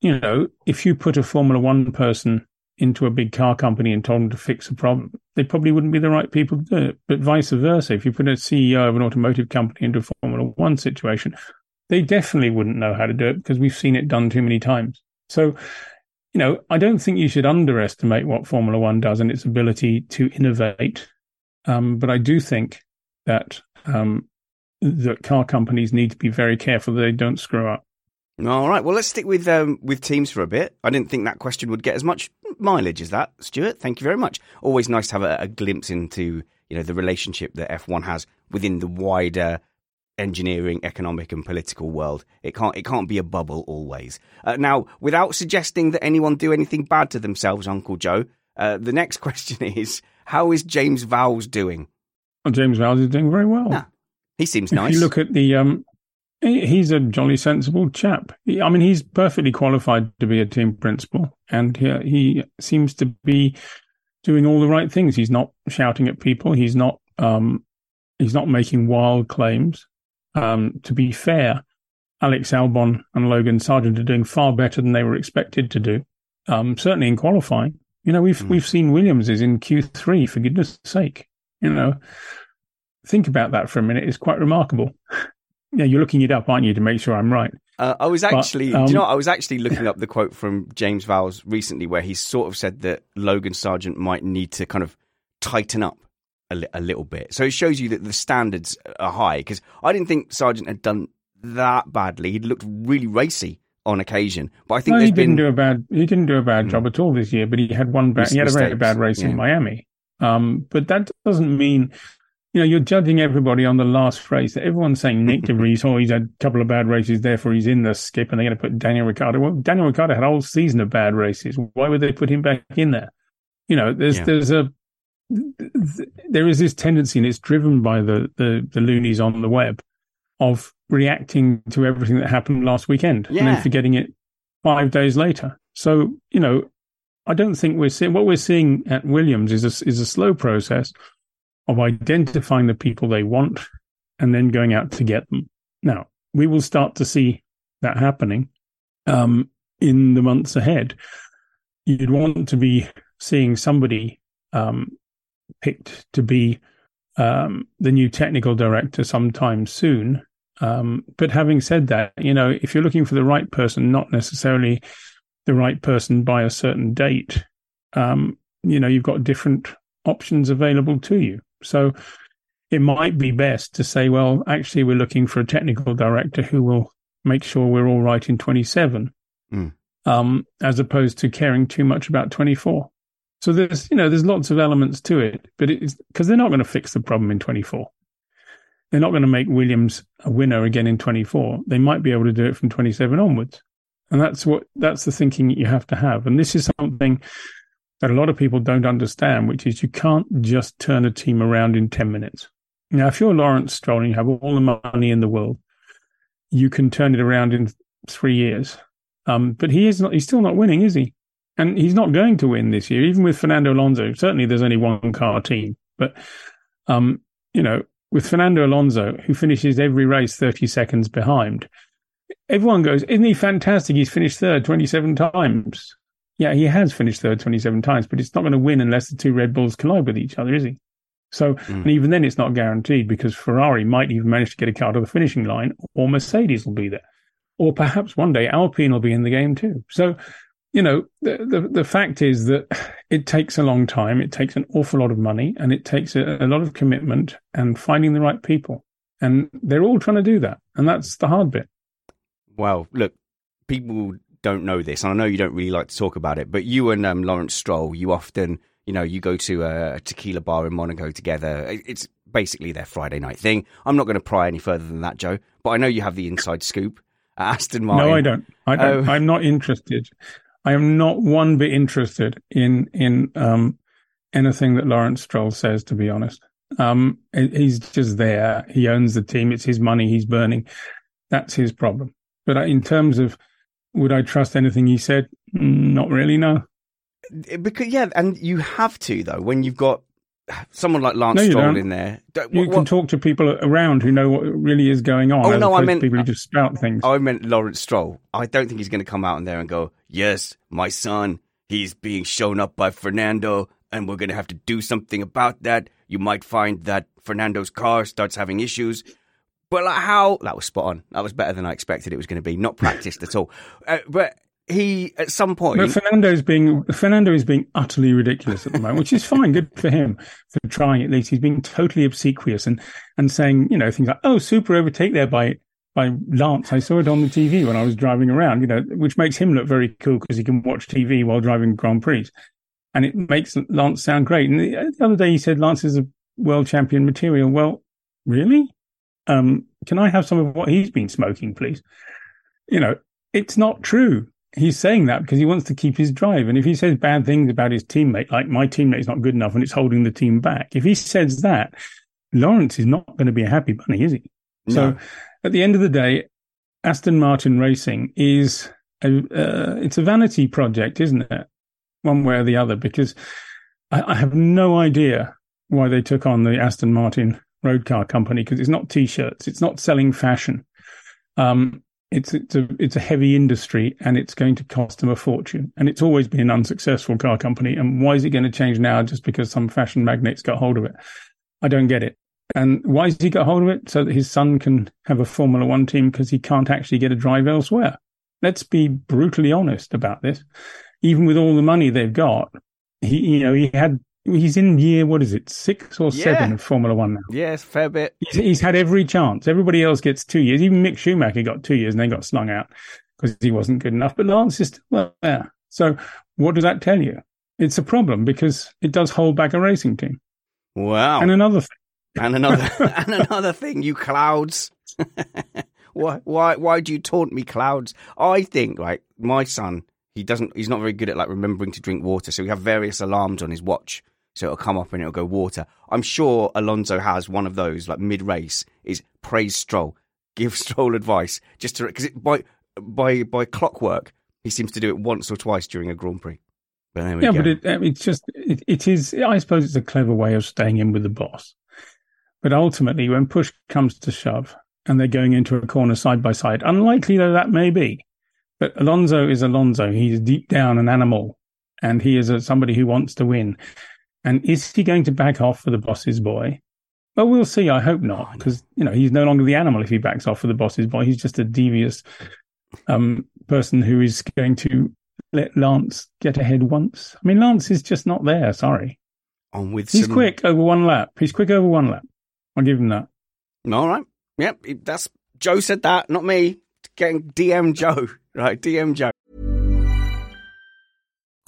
you know, if you put a Formula One person into a big car company and told them to fix a problem, they probably wouldn't be the right people to do it. But vice versa, if you put a CEO of an automotive company into a Formula One situation, they definitely wouldn't know how to do it because we've seen it done too many times. So, you know, I don't think you should underestimate what Formula One does and its ability to innovate. Um, but I do think that um, that car companies need to be very careful they don't screw up. All right. Well, let's stick with um, with teams for a bit. I didn't think that question would get as much mileage as that, Stuart. Thank you very much. Always nice to have a, a glimpse into you know the relationship that F1 has within the wider engineering, economic, and political world. It can't it can't be a bubble always. Uh, now, without suggesting that anyone do anything bad to themselves, Uncle Joe, uh, the next question is: How is James Vowles doing? Well, James Vowles is doing very well. He seems If nice. you look at the, um, he- he's a jolly sensible chap. He- I mean, he's perfectly qualified to be a team principal, and he, he seems to be doing all the right things. He's not shouting at people. He's not, um, he's not making wild claims. Um, to be fair, Alex Albon and Logan Sargeant are doing far better than they were expected to do. Um, certainly in qualifying. You know, we've Mm. we've seen Williams is in Q three for goodness sake. You know, think about that for a minute. It's quite remarkable. Yeah, you're looking it up, aren't you, to make sure I'm right? Uh, I was But, actually, do um, you know, what? I was actually looking up the quote from James Vowles recently, where he sort of said that Logan Sargeant might need to kind of tighten up a, li- a little bit. So it shows you that the standards are high. Because I didn't think Sargeant had done that badly. He'd looked really racy on occasion, but I think No, he didn't been do a bad he didn't do a bad Mm. job at all this year, but he had one bad he had a very bad race yeah. in Miami. Um, but that doesn't mean you know you're judging everybody on the last race. Everyone's saying Nick De Vries, oh, he's had a couple of bad races, therefore he's in the skip, and they're going to put Daniel Ricciardo. Well, Daniel Ricciardo had a whole season of bad races. Why would they put him back in there? You know, there's Yeah. there's a there is this tendency, and it's driven by the, the the loonies on the web of reacting to everything that happened last weekend and then forgetting it five days later. So, you know, I don't think we're seeing what we're seeing at Williams is a, is a slow process of identifying the people they want and then going out to get them. Now, we will start to see that happening um, in the months ahead. You'd want to be seeing somebody um, picked to be um, the new technical director sometime soon. Um, but having said that, you know, if you're looking for the right person, not necessarily the right person by a certain date, um, you know, you've got different options available to you. So it might be best to say, well, actually, we're looking for a technical director who will make sure we're all right in 27, mm. um, as opposed to caring too much about 24. So there's, you know, there's lots of elements to it, but it's because they're not going to fix the problem in 24. They're not going to make Williams a winner again in 24. They might be able to do it from 27 onwards. And that's what, that's the thinking you have to have. And this is something that a lot of people don't understand, which is you can't just turn a team around in 10 minutes. Now, if you're Lawrence Stroll and you have all the money in the world, you can turn it around in three years. Um, but he is not, he's still not winning, is he? And he's not going to win this year, even with Fernando Alonso. Certainly there's only one car team, but, um, you know, with Fernando Alonso, who finishes every race 30 seconds behind, everyone goes, isn't he fantastic? He's finished third 27 times. Yeah, he has finished third 27 times, but it's not going to win unless the two Red Bulls collide with each other, is he? So, mm. and even then, it's not guaranteed because Ferrari might even manage to get a car to the finishing line, or Mercedes will be there, or perhaps one day Alpine will be in the game too. So, you know, the the, the fact is that it takes a long time, it takes an awful lot of money, and it takes a, a lot of commitment and finding the right people, and they're all trying to do that, and that's the hard bit. Well, look, people don't know this, and I know you don't really like to talk about it, but you and um, Lawrence Stroll, you often you know, you go to a tequila bar in Monaco together. It's basically their Friday night thing. I'm not going to pry any further than that, Joe, but I know you have the inside scoop. Aston Martin. No, I don't. I don't. Oh. I'm not interested. I am not one bit interested in in um, anything that Lawrence Stroll says. To be honest, um, he's just there. He owns the team. It's his money. He's burning. That's his problem. But uh, in terms of would I trust anything he said? Not really. No eh, because yeah, and you have to though when you've got someone like Lance no, Stroll in there. You what, can talk to people around who know what really is going on. Oh no, I meant people who uh, just spout things. I meant Lawrence Stroll. I don't think he's going to come out in there and go, "Yes, my son, he's being shown up by Fernando, and we're going to have to do something about that." You might find that Fernando's car starts having issues. But like how that was spot on. That was better than I expected it was going to be. Not practiced at all. Uh, but he at some point. But Fernando's being Fernando is being utterly ridiculous at the moment, which is fine. Good for him for trying at least. He's being totally obsequious and and saying you know things like oh super overtake there by by Lance. I saw it on the TV when I was driving around. You know, which makes him look very cool because he can watch TV while driving Grand Prix, and it makes Lance sound great. And the, the other day he said Lance is a world champion material. Well, really? Um, can I have some of what he's been smoking, please? You know, it's not true he's saying that because he wants to keep his drive. And if he says bad things about his teammate, like my teammate is not good enough and it's holding the team back, if he says that, Lawrence is not going to be a happy bunny, is he? No. So at the end of the day, Aston Martin Racing is a, uh, it's a vanity project, isn't it? One way or the other, because I, I have no idea why they took on the Aston Martin road car company because it's not t-shirts, it's not selling fashion. Um, it's it's a it's a heavy industry and it's going to cost them a fortune. And it's always been an unsuccessful car company. And why is it going to change now just because some fashion magnates got hold of it? I don't get it. And why has he got hold of it? So that his son can have a Formula One team because he can't actually get a drive elsewhere. Let's be brutally honest about this. Even with all the money they've got, he you know he had He's in year what is it, six or yeah. seven of Formula One now? Yes, fair bit. He's, he's, had every chance. Everybody else gets two years. Even Mick Schumacher got two years and then got slung out because he wasn't good enough. But Lance is still there. So what does that tell you? It's a problem because it does hold back a racing team. Wow. And another thing. And another and another thing, you clouds. why why why do you taunt me, clouds? I think like my son, he doesn't he's not very good at like remembering to drink water, so we have various alarms on his watch so it'll come up and it'll go water. I'm sure Alonso has one of those, like mid race, is praise Stroll, give Stroll advice, just to because by by by clockwork he seems to do it once or twice during a Grand Prix. But there we yeah, go. but it, it's just it, it is. I suppose it's a clever way of staying in with the boss. But ultimately, when push comes to shove, and they're going into a corner side by side, unlikely though that may be, but Alonso is Alonso. He's deep down an animal, and he is a, somebody who wants to win. And is he going to back off for the boss's boy? Well, we'll see. I hope not, because you know he's no longer the animal if he backs off for the boss's boy. He's just a devious um, person who is going to let Lance get ahead once. I mean, Lance is just not there. Sorry, On with he's some... quick over one lap. He's quick over one lap. I'll give him that. All right. Yep. That's Joe said that, not me. Getting DM Joe. Right. DM Joe.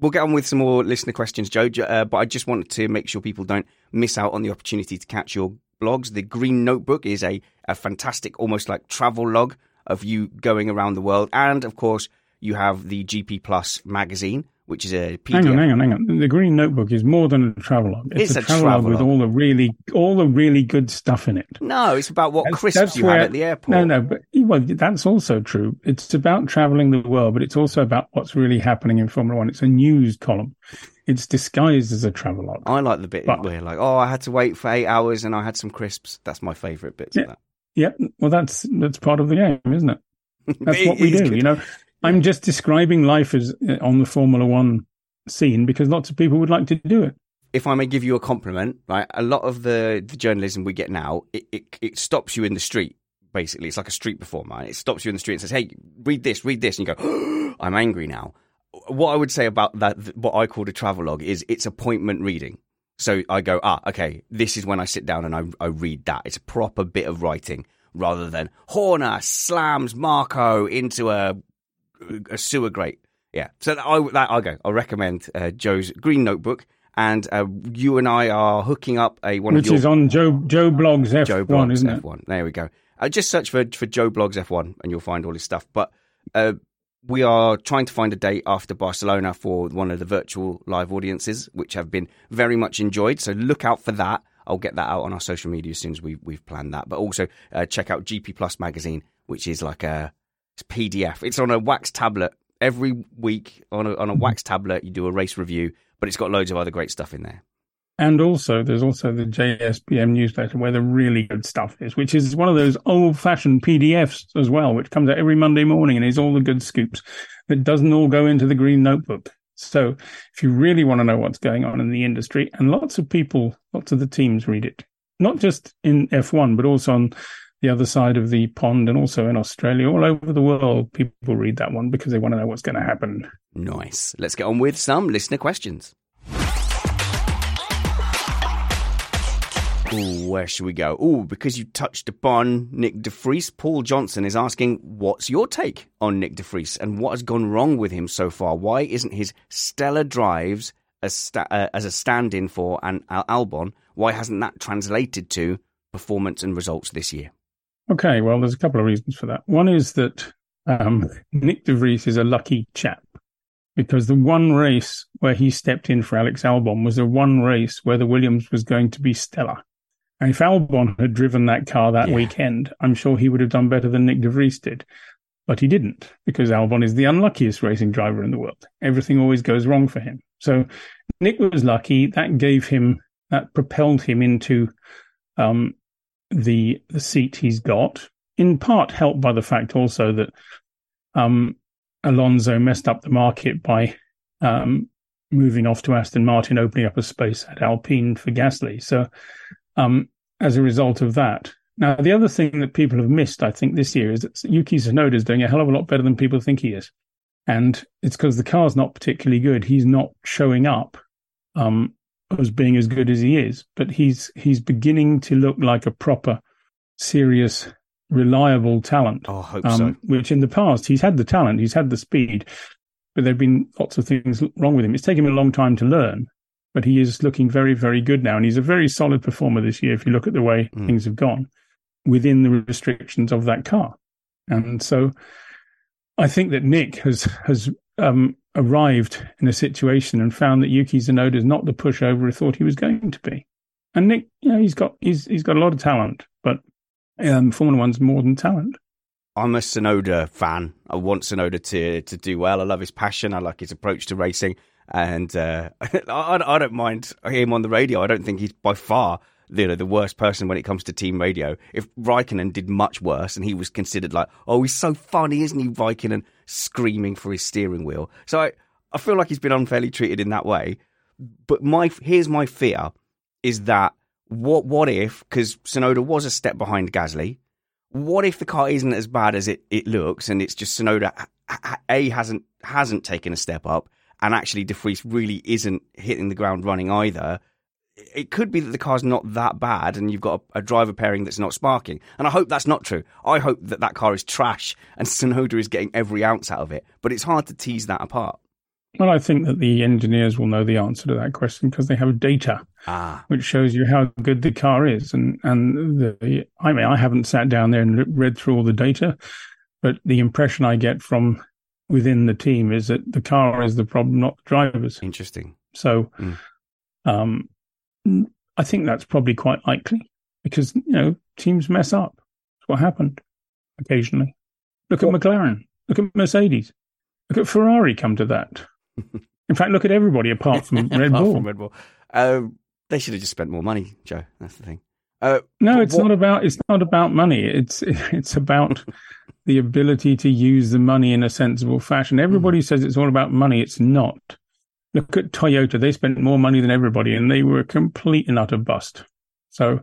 We'll get on with some more listener questions, Joe. Jo- Uh, but I just wanted to make sure people don't miss out on the opportunity to catch your blogs. The Green Notebook is a, a fantastic, almost like travel log of you going around the world. And of course, you have the GP Plus magazine, which is a PDF. Hang on, hang on, hang on. The Green Notebook is more than a travelogue. It's, It's a, a travelogue with all the really, all the really good stuff in it. No, it's about what That's- crisps that's you where- have at the airport. No, no, but well, that's also true. It's about traveling the world, but it's also about what's really happening in Formula One. It's a news column. It's disguised as a travelogue. I like the bit But- where, like, oh, I had to wait for eight hours and I had some crisps. That's my favourite bit. Yeah. of that. Yep. Well, that's that's part of the game, isn't it? That's what we do. good. You know, I'm just describing life as uh, on the Formula One scene because lots of people would like to do it. if I may give you a compliment, right? A lot of the, the journalism we get now, it, it, it stops you in the street. Basically, it's like a street performer. right? It stops you in the street and says, "Hey, read this, read this," and you go, "I'm angry now." What I would say about that, what I call a travelogue, is it's appointment reading. So I go, ah, okay, this is when I sit down and I, I read that. It's a proper bit of writing rather than Horner slams Marko into a a sewer grate. Yeah, so that, I that I go. I recommend uh, Joe's Green Notebook, and uh, you and I are hooking up a one Which of your is on Joe Joe Blogs F1, Blogs isn't it? F1. There we go. Uh, just search for for Joe Blogs F1, and you'll find all his stuff. But uh, we are trying to find a date after Barcelona for one of the virtual live audiences, which have been very much enjoyed. So look out for that. I'll get that out on our social media as soon as we, we've planned that. But also uh, check out GP Plus magazine, which is like a PDF. It's on a wax tablet every week on a, on a wax tablet. You do a race review, but it's got loads of other great stuff in there. And also, there's also the JSBM newsletter where the really good stuff is, which is one of those old fashioned PDFs as well, which comes out every Monday morning and is all the good scoops that doesn't all go into the green notebook. So if you really want to know what's going on in the industry, and lots of people, lots of the teams read it, not just in F1, but also on the other side of the pond and also in Australia, all over the world, people read that one because they want to know what's going to happen. Nice. Let's get on with some listener questions. Ooh, where should we go? Oh, because you touched upon Nick De Vries, Paul Johnson is asking, what's your take on Nick De Vries and what has gone wrong with him so far? Why isn't his stellar drives as, sta- uh, as a stand in for an Al- Albon? Why hasn't that translated to performance and results this year? Okay, well, there's a couple of reasons for that. One is that um, Nick De Vries is a lucky chap. because the one race where he stepped in for Alex Albon was the one race where the Williams was going to be stellar. And if Albon had driven that car that Yeah. weekend, I'm sure he would have done better than Nick De Vries did. But he didn't because Albon is the unluckiest racing driver in the world. Everything always goes wrong for him. So Nick was lucky. That gave him, that propelled him into um, the the seat he's got. In part, helped by the fact also that um, Alonso messed up the market by um, moving off to Aston Martin, opening up a space at Alpine for Gasly. So, um, as a result of that, now the other thing that people have missed, I think, this year is that Yuki Tsunoda is doing a hell of a lot better than people think he is, and it's because the car's not particularly good. He's not showing up um, as being as good as he is, but he's he's beginning to look like a proper, serious, reliable talent. Oh, I hope Um, so. Which in the past he's had the talent, he's had the speed, but there've been lots of things wrong with him. It's taken him a long time to learn, but he is looking very, very good now, and he's a very solid performer this year. If you look at the way Mm. things have gone within the restrictions of that car, and so I think that Nick has has um, arrived in a situation and found that Yuki Tsunoda is not the pushover he thought he was going to be. And Nick, you know, he's got he's he's got a lot of talent, but um, Formula One's more than talent. I'm a Tsunoda fan. I want Tsunoda to to do well. I love his passion. I like his approach to racing, and uh, I, I don't mind him on the radio. I don't think he's by far you know, the worst person when it comes to team radio. If Raikkonen did much worse, and he was considered like, oh, he's so funny, isn't he, Raikkonen, screaming for his steering wheel. So I I feel like he's been unfairly treated in that way. But my here's my fear is that what what if because Tsunoda was a step behind Gasly what if the car isn't as bad as it, it looks and it's just Tsunoda a hasn't hasn't taken a step up and actually De Vries really isn't hitting the ground running either it could be that the car's not that bad and you've got a, a driver pairing that's not sparking and I hope that's not true I hope that that car is trash and Tsunoda is getting every ounce out of it but it's hard to tease that apart Well, I think that the engineers will know the answer to that question because they have data ah which shows you how good the car is. And and the I mean, I haven't sat down there and read through all the data, but the impression I get from within the team is that the car is the problem, not the drivers. interesting So, Mm. um, I think that's probably quite likely because you know teams mess up. That's what happened occasionally. Look at McLaren. Look at Mercedes. Look at Ferrari. Come to that. In fact, look at everybody apart from Red Apart Bull. from Red Bull. Um, they should have just spent more money, Joe. That's the thing. Uh, No, it's what- not about it's not about money. It's it's about the ability to use the money in a sensible fashion. Everybody says it's all about money. It's not. Look at Toyota. They spent more money than everybody, and they were a complete and utter bust. So,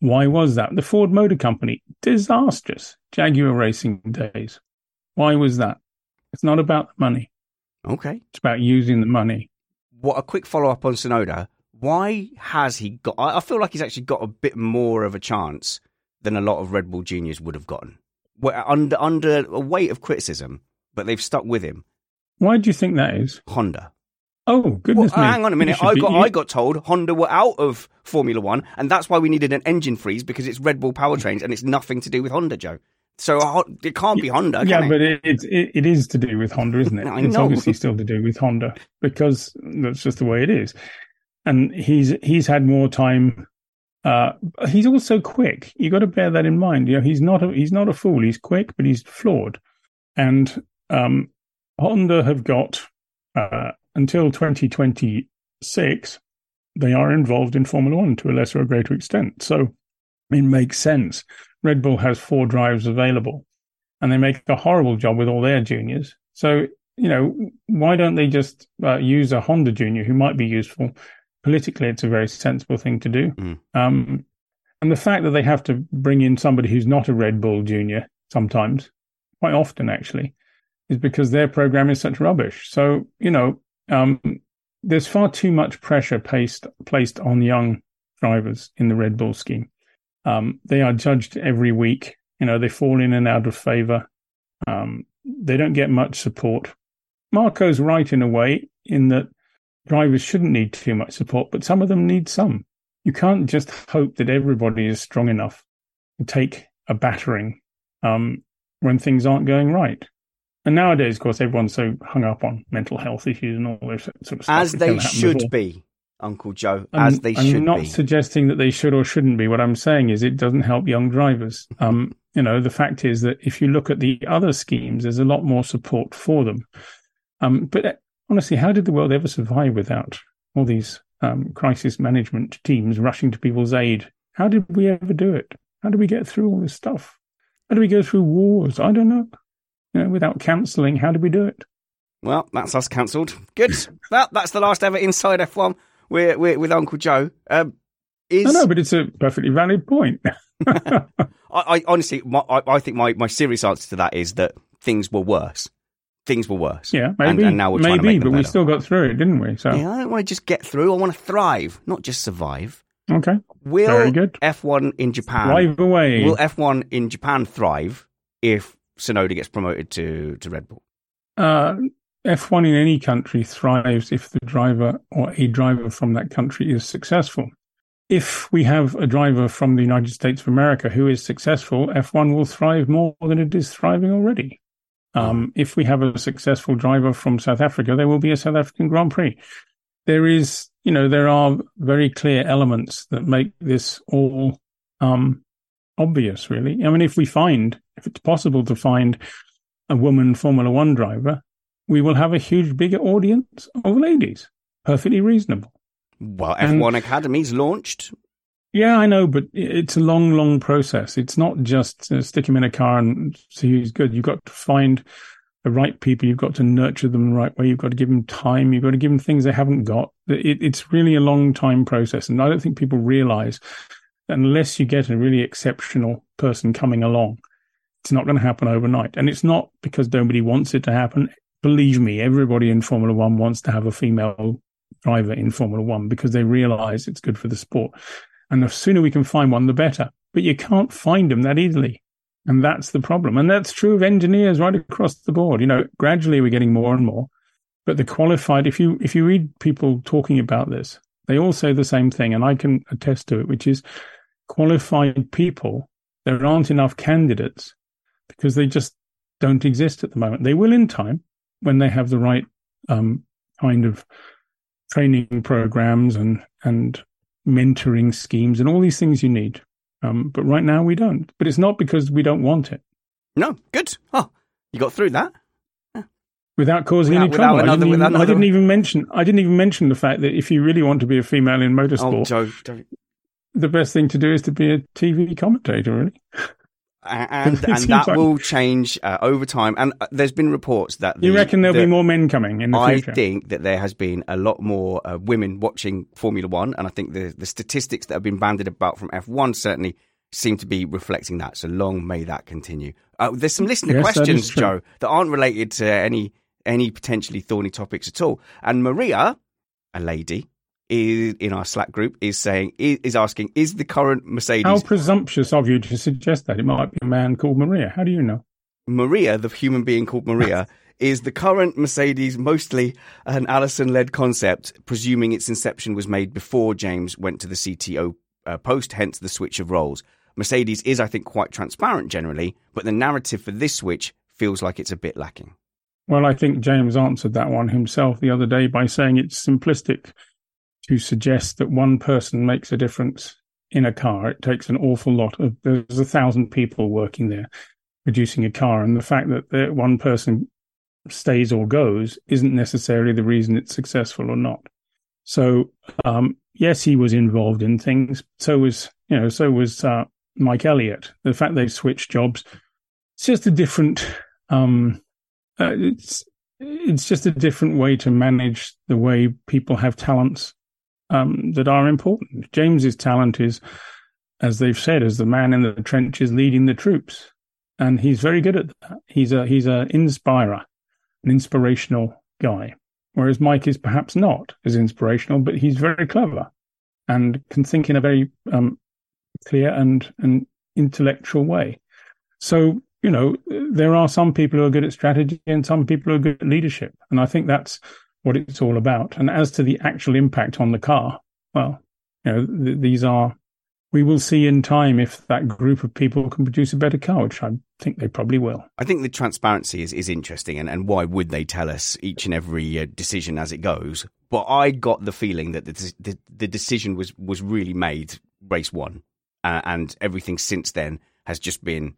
why was that? The Ford Motor Company disastrous. Jaguar Racing days. Why was that? It's not about the money. okay. It's about using the money. What a quick follow up on Tsunoda. Why has he got? I feel like he's actually got a bit more of a chance than a lot of Red Bull juniors would have gotten. Where under under a weight of criticism, but they've stuck with him. Why do you think that is? Honda. Oh Well, goodness me! hang on a minute. I got you- I got told Honda were out of Formula One, and that's why we needed an engine freeze because it's Red Bull powertrains and it's nothing to do with Honda, Joe. So it can't be Honda. yeah, it? but it, it it is to do with Honda, isn't it? It's obviously still to do with Honda because that's just the way it is. And he's he's had more time. Uh, he's also quick. You got to bear that in mind. You know, he's not a, he's not a fool. He's quick, but he's flawed. And um, Honda have got uh, until 2026. They are involved in Formula One to a lesser or greater extent. So it makes sense. Red Bull has four drives available and they make a horrible job with all their juniors. So, you know, why don't they just uh, use a Honda junior who might be useful? Politically, it's a very sensible thing to do. Mm. Um, and the fact that they have to bring in somebody who's not a Red Bull junior sometimes, quite often actually, is because their program is such rubbish. So, you know, um, there's far too much pressure placed, placed on young drivers in the Red Bull scheme. Um, they are judged every week. You know, they fall in and out of favor. Um, they don't get much support. Marko's right in a way in that drivers shouldn't need too much support, but some of them need some. You can't just hope that everybody is strong enough to take a battering um, when things aren't going right. And nowadays, of course, everyone's so hung up on mental health issues and all those sort of stuff. As they should before. be, Uncle Joe. As I'm, they I'm should I'm not be. suggesting that they should or shouldn't be. What I'm saying is it doesn't help young drivers. Um, you know, the fact is that if you look at the other schemes, there's a lot more support for them. Um, but uh, honestly, how did the world ever survive without all these um, crisis management teams rushing to people's aid? How did we ever do it? How do we get through all this stuff? How do we go through wars? I don't know. You know, without cancelling, how do we do it? Well, that's us cancelled. Good. well, that's the last ever Inside F1 we're, we're with Uncle Joe. Um, is... No, no, but it's a perfectly valid point. I, I, honestly, my, I, I, think my, my serious answer to that is that things were worse. Things were worse. Yeah, maybe. And, and now we're maybe, but we still got through it, didn't we? So yeah, I don't want to just get through. I want to thrive, not just survive. Okay. Will Very good. F1 in Japan thrive away? Will F1 in Japan thrive if Tsunoda gets promoted to to Red Bull? Uh, F1 in any country thrives if the driver or a driver from that country is successful. If we have a driver from the United States of America who is successful, F1 will thrive more than it is thriving already. Um, if we have a successful driver from South Africa, there will be a South African Grand Prix. There is, you know, there are very clear elements that make this all um, obvious, really. I mean, if we find, if it's possible to find a woman Formula One driver, we will have a huge, bigger audience of ladies. Perfectly reasonable. Well, F1 and, Academy's launched. Yeah, I know, but it's a long, long process. It's not just uh, stick him in a car and see who's good. You've got to find the right people. You've got to nurture them the right way. You've got to give them time. You've got to give them things they haven't got. It, it's really a long time process. And I don't think people realize unless you get a really exceptional person coming along, it's not going to happen overnight. And it's not because nobody wants it to happen believe me, everybody in Formula One wants to have a female driver in Formula One because they realize it's good for the sport. And the sooner we can find one, the better. But you can't find them that easily. And that's the problem. And that's true of engineers right across the board. You know, gradually we're getting more and more. But the qualified, if you if you read people talking about this, they all say the same thing, and I can attest to it, which is qualified people, there aren't enough candidates because they just don't exist at the moment. They will in time, when they have the right um, kind of training programs and and mentoring schemes and all these things you need. Um, but right now we don't. But it's not because we don't want it. No, good. Oh, you got through that without causing without, any trouble. Another, I, didn't even, another... I, didn't even, mention. I didn't even mention the fact that if you really want to be a female in motorsport, oh, Joe, don't... the best thing to do is to be a TV commentator. Really and and that like... will change uh, over time. And uh, there's been reports that the, you reckon there'll the, be more men coming in the I future. I think that there has been a lot more uh, women watching Formula One, and I think the the statistics that have been banded about from F1 certainly seem to be reflecting that. So long may that continue. Uh, there's some listener yes, questions, that Joe, that aren't related to any any potentially thorny topics at all. And Maria, a lady, is, in our Slack group is saying is asking is the current Mercedes How presumptuous of you to suggest that it might be a man called Maria. How do you know? Maria, the human being called Maria, is the current Mercedes mostly an Allison led concept, presuming its inception was made before James went to the CTO uh, post, hence the switch of roles. Mercedes is, I think, quite transparent generally, but the narrative for this switch feels like it's a bit lacking. Well, I think James answered that one himself the other day by saying it's simplistic to suggest that one person makes a difference in a car. It takes an awful lot of, there's a thousand people working there producing a car. And the fact that one person stays or goes isn't necessarily the reason it's successful or not. So, um, yes, he was involved in things. So was, you know, so was, uh, Mike Elliott. The fact they switched jobs, it's just a different, um, uh, it's, it's just a different way to manage the way people have talents um, that are important. James's talent is, as they've said, as the man in the trenches leading the troops, and he's very good at that. He's a he's an inspirer, an inspirational guy. Whereas Mike is perhaps not as inspirational, but he's very clever and can think in a very um, clear and and intellectual way. So you know there are some people who are good at strategy and some people who are good at leadership, and I think that's what it's all about. And as to the actual impact on the car, well, you know, th- these are we will see in time if that group of people can produce a better car, which I think they probably will. I think the transparency is, is interesting, and, and why would they tell us each and every uh, decision as it goes? But I got the feeling that the, the, the decision was, was really made race one, uh, and everything since then has just been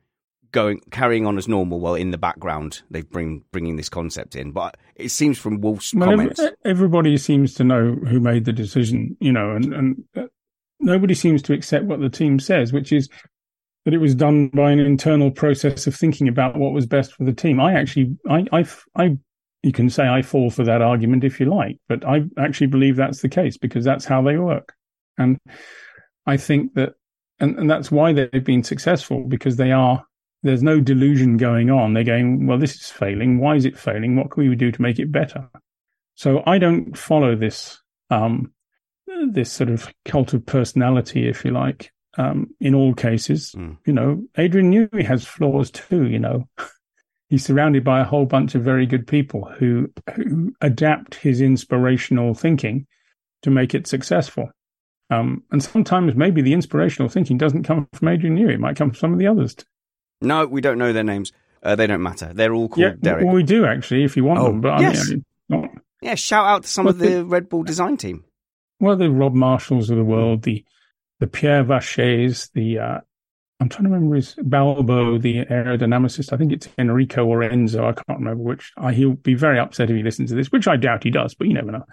going carrying on as normal. While in the background, they've bring bringing this concept in, but it seems from Wolff's Well, comments. ev- everybody seems to know who made the decision, you know, and, and uh, nobody seems to accept what the team says, which is that it was done by an internal process of thinking about what was best for the team. I actually, I, I, I, you can say I fall for that argument if you like, but I actually believe that's the case because that's how they work. And I think that, and, and that's why they've been successful because they are, there's no delusion going on. They're going, well, this is failing. Why is it failing? What can we do to make it better? So I don't follow this, um, this sort of cult of personality, if you like, um, in all cases. Mm. You know, Adrian Newey has flaws too, you know. He's surrounded by a whole bunch of very good people who, who adapt his inspirational thinking to make it successful. Um, and sometimes maybe the inspirational thinking doesn't come from Adrian Newey. It might come from some of the others. No, we don't know their names. Uh, they don't matter. They're all called Yeah, Derek. well, we do actually, if you want Oh, them. But yes. I mean, yeah, shout out to some of the the- Red Bull design team. well, the Rob Marshalls of the world, the the Pierre Wachés, the uh, I'm trying to remember his Balbo, the aerodynamicist. I think it's Enrico or Enzo. I can't remember which. I, he'll be very upset if he listens to this, which I doubt he does, but you never know.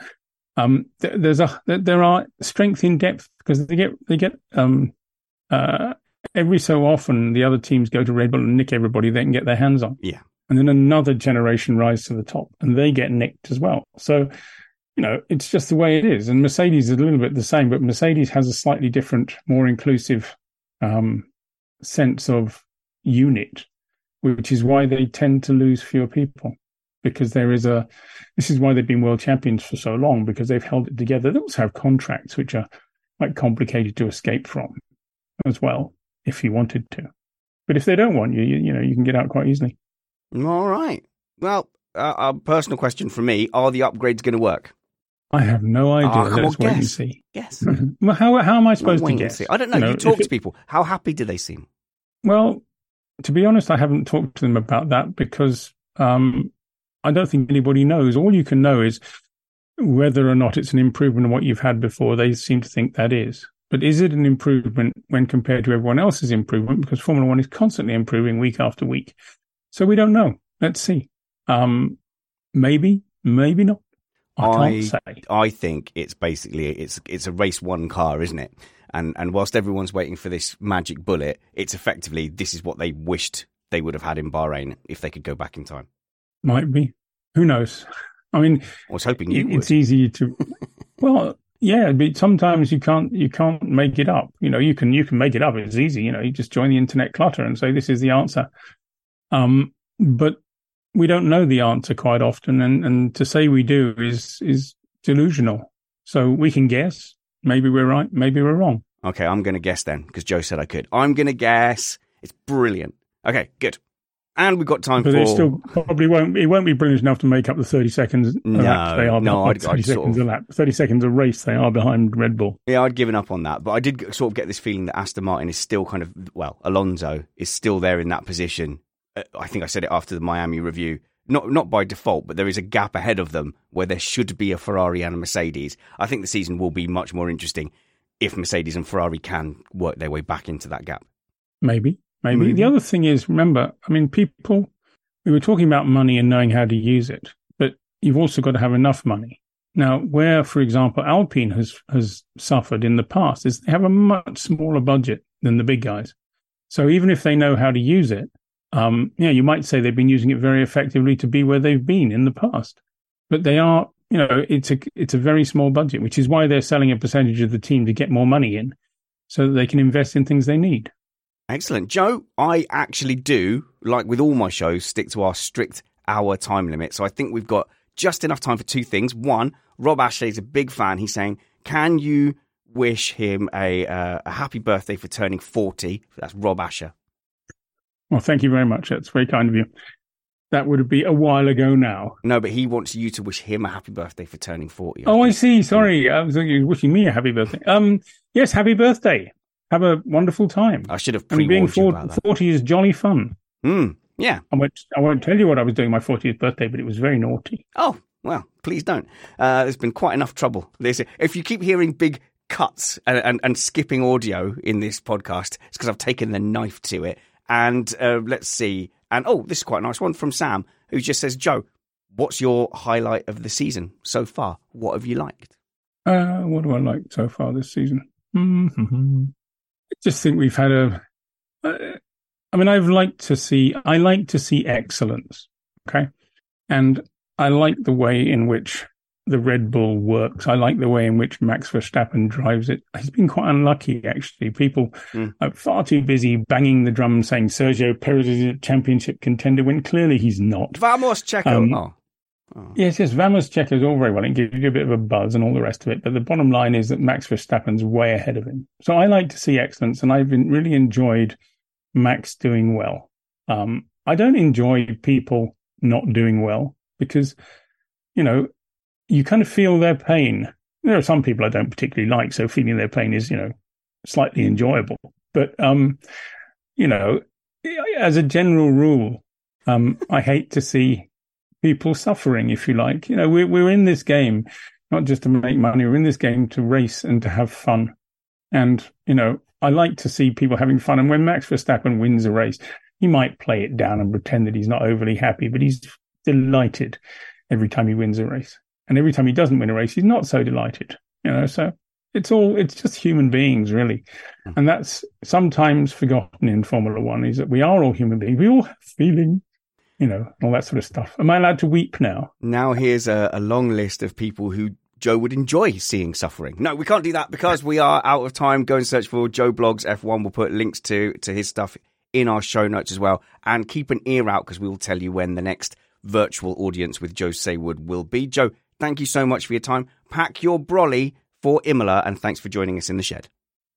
Um, th- there's a th- there are strength in depth because they get they get um uh every so often the other teams go to Red Bull and nick everybody they can get their hands on. Yeah. And then another generation rise to the top and they get nicked as well. So you know, it's just the way it is. And Mercedes is a little bit the same, but Mercedes has a slightly different, more inclusive um, sense of unit, which is why they tend to lose fewer people. Because there is a, this is why they've been world champions for so long, because they've held it together. They also have contracts which are quite complicated to escape from as well, if you wanted to. But if they don't want you, you, you know, you can get out quite easily. All right. Well, uh, a personal question for me: Are the upgrades going to work? I have no idea. Oh, Let's on, wait and see. Yes. Well, how, how am I supposed to guess? I don't know. You, if talk it- to people. How happy do they seem? Well, to be honest, I haven't talked to them about that because um, I don't think anybody knows. All you can know is whether or not it's an improvement on what you've had before. They seem to think that is. But is it an improvement when compared to everyone else's improvement? Because Formula One is constantly improving week after week. So we don't know. Let's see. Um, maybe, maybe not. I I- can't say. I think it's basically it's it's a race one car, isn't it? And and whilst everyone's waiting for this magic bullet, it's effectively this is what they wished they would have had in Bahrain if they could go back in time. Might be. Who knows? I mean, I was hoping you it- would. it's easy to well yeah but sometimes you can't you can't make it up. You know you can you can make it up. It's easy you know you just join the internet clutter and say this is the answer. Um but we don't know the answer quite often and and to say we do is is delusional. So we can guess. Maybe we're right maybe we're wrong. Okay, I'm going to guess then because Joe said I could. I'm going to guess. It's brilliant. Okay, good. And we've got time but for it still probably won't it won't be brilliant enough to make up the 30 seconds No, lap they are no, I'd- 30 I'd seconds of- a lap 30 seconds a race they are behind red bull Yeah, I'd given up on that, but I did sort of get this feeling that Aston Martin is still kind of well, Alonso is still there in that position. Uh, I think I said it after the Miami review. Not not by default, but there is a gap ahead of them where there should be a Ferrari and a Mercedes. I think the season will be much more interesting if Mercedes and Ferrari can work their way back into that gap. Maybe, maybe. Maybe. The other thing is, remember, I mean, people, we were talking about money and knowing how to use it, but you've also got to have enough money. Now, where, for example, Alpine has, has suffered in the past is they have a much smaller budget than the big guys. So even if they know how to use it, um, yeah, you might say they've been using it very effectively to be where they've been in the past, but they are, you know, it's a, it's a very small budget, which is why they're selling a percentage of the team to get more money in so that they can invest in things they need. Excellent. Joe, I actually do, like with all my shows, stick to our strict hour time limit. So I think we've got just enough time for two things. One, Rob Ashley is a big fan. He's saying, can you wish him a, uh, a happy birthday for turning 40? That's Rob Asher. Well, thank you very much. That's very kind of you. That would be a while ago now. No, but he wants you to wish him a happy birthday for turning 40. Oh, I see. Sorry. I was thinking wishing me a happy birthday. Um, yes, happy birthday. Have a wonderful time. I should have And being pre-warned you 40, about that. 40 is jolly fun. Hmm. Yeah. I won't, I won't tell you what I was doing my 40th birthday, but it was very naughty. Oh, well, please don't. Uh, there's been quite enough trouble. This, if you keep hearing big cuts and, and, and skipping audio in this podcast, it's because I've taken the knife to it. And uh, let's see. And oh, this is quite a nice one from Sam, who just says, Joe, what's your highlight of the season so far? What have you liked? Uh, what do I like so far this season? Mm-hmm. Just think we've had a. Uh, I mean, I've liked to see. I like to see excellence. Okay, and I like the way in which the Red Bull works. I like the way in which Max Verstappen drives it. He's been quite unlucky, actually. People Mm. are far too busy banging the drum, saying Sergio Perez is a championship contender when clearly he's not. Vamos, Checo. Um, oh. Oh. Yes, yes, Vamos Checo is all very well. It gives you a bit of a buzz and all the rest of it. But the bottom line is that Max Verstappen's way ahead of him. So I like to see excellence, and I've been really enjoyed Max doing well. Um, I don't enjoy people not doing well because, you know, you kind of feel their pain. There are some people I don't particularly like, so feeling their pain is, you know, slightly enjoyable. But, um, you know, as a general rule, um, I hate to see people suffering, if you like. You know, we're, we're in this game, not just to make money. We're in this game to race and to have fun. And, you know, I like to see people having fun. And when Max Verstappen wins a race, he might play it down and pretend that he's not overly happy, but he's delighted every time he wins a race. And every time he doesn't win a race, he's not so delighted, you know, so it's all, it's just human beings, really. Hmm. And that's sometimes forgotten in Formula One is that we are all human beings. We all have feelings, you know, all that sort of stuff. Am I allowed to weep now? Now here's a, a long list of people who Joe would enjoy seeing suffering. No, we can't do that because we are out of time. Go and search for Joe Blogs F1. We'll put links to to his stuff in our show notes as well. And keep an ear out because we will tell you when the next virtual audience with Joe Saward will be. Joe, thank you so much for your time. Pack your brolly for Imola and thanks for joining us in the shed.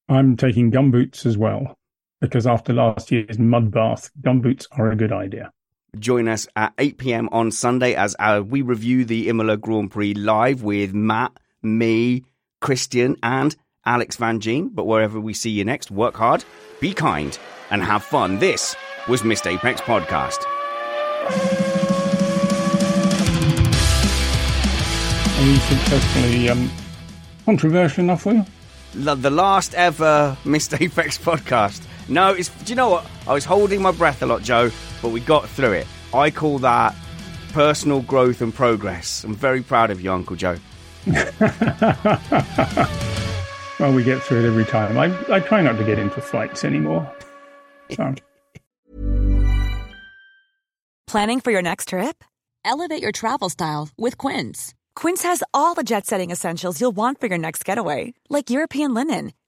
I'm taking gumboots as well because after last year's mud bath, gumboots are a good idea. Join us at 8 p.m. on Sunday as uh, we review the Imola Grand Prix live with Matt, me, Christian, and Alex Van Gene. But wherever we see you next, work hard, be kind, and have fun. This was Missed Apex Podcast. Are we successfully um, controversial enough for you? The last ever Missed Apex podcast. No, it's. Do you know what? I was holding my breath a lot, Joe, but we got through it. I call that personal growth and progress. I'm very proud of you, Uncle Joe. Well, we get through it every time. I, I try not to get into fights anymore. So. Planning for your next trip? Elevate your travel style with Quince. Quince has all the jet setting essentials you'll want for your next getaway, like European linen,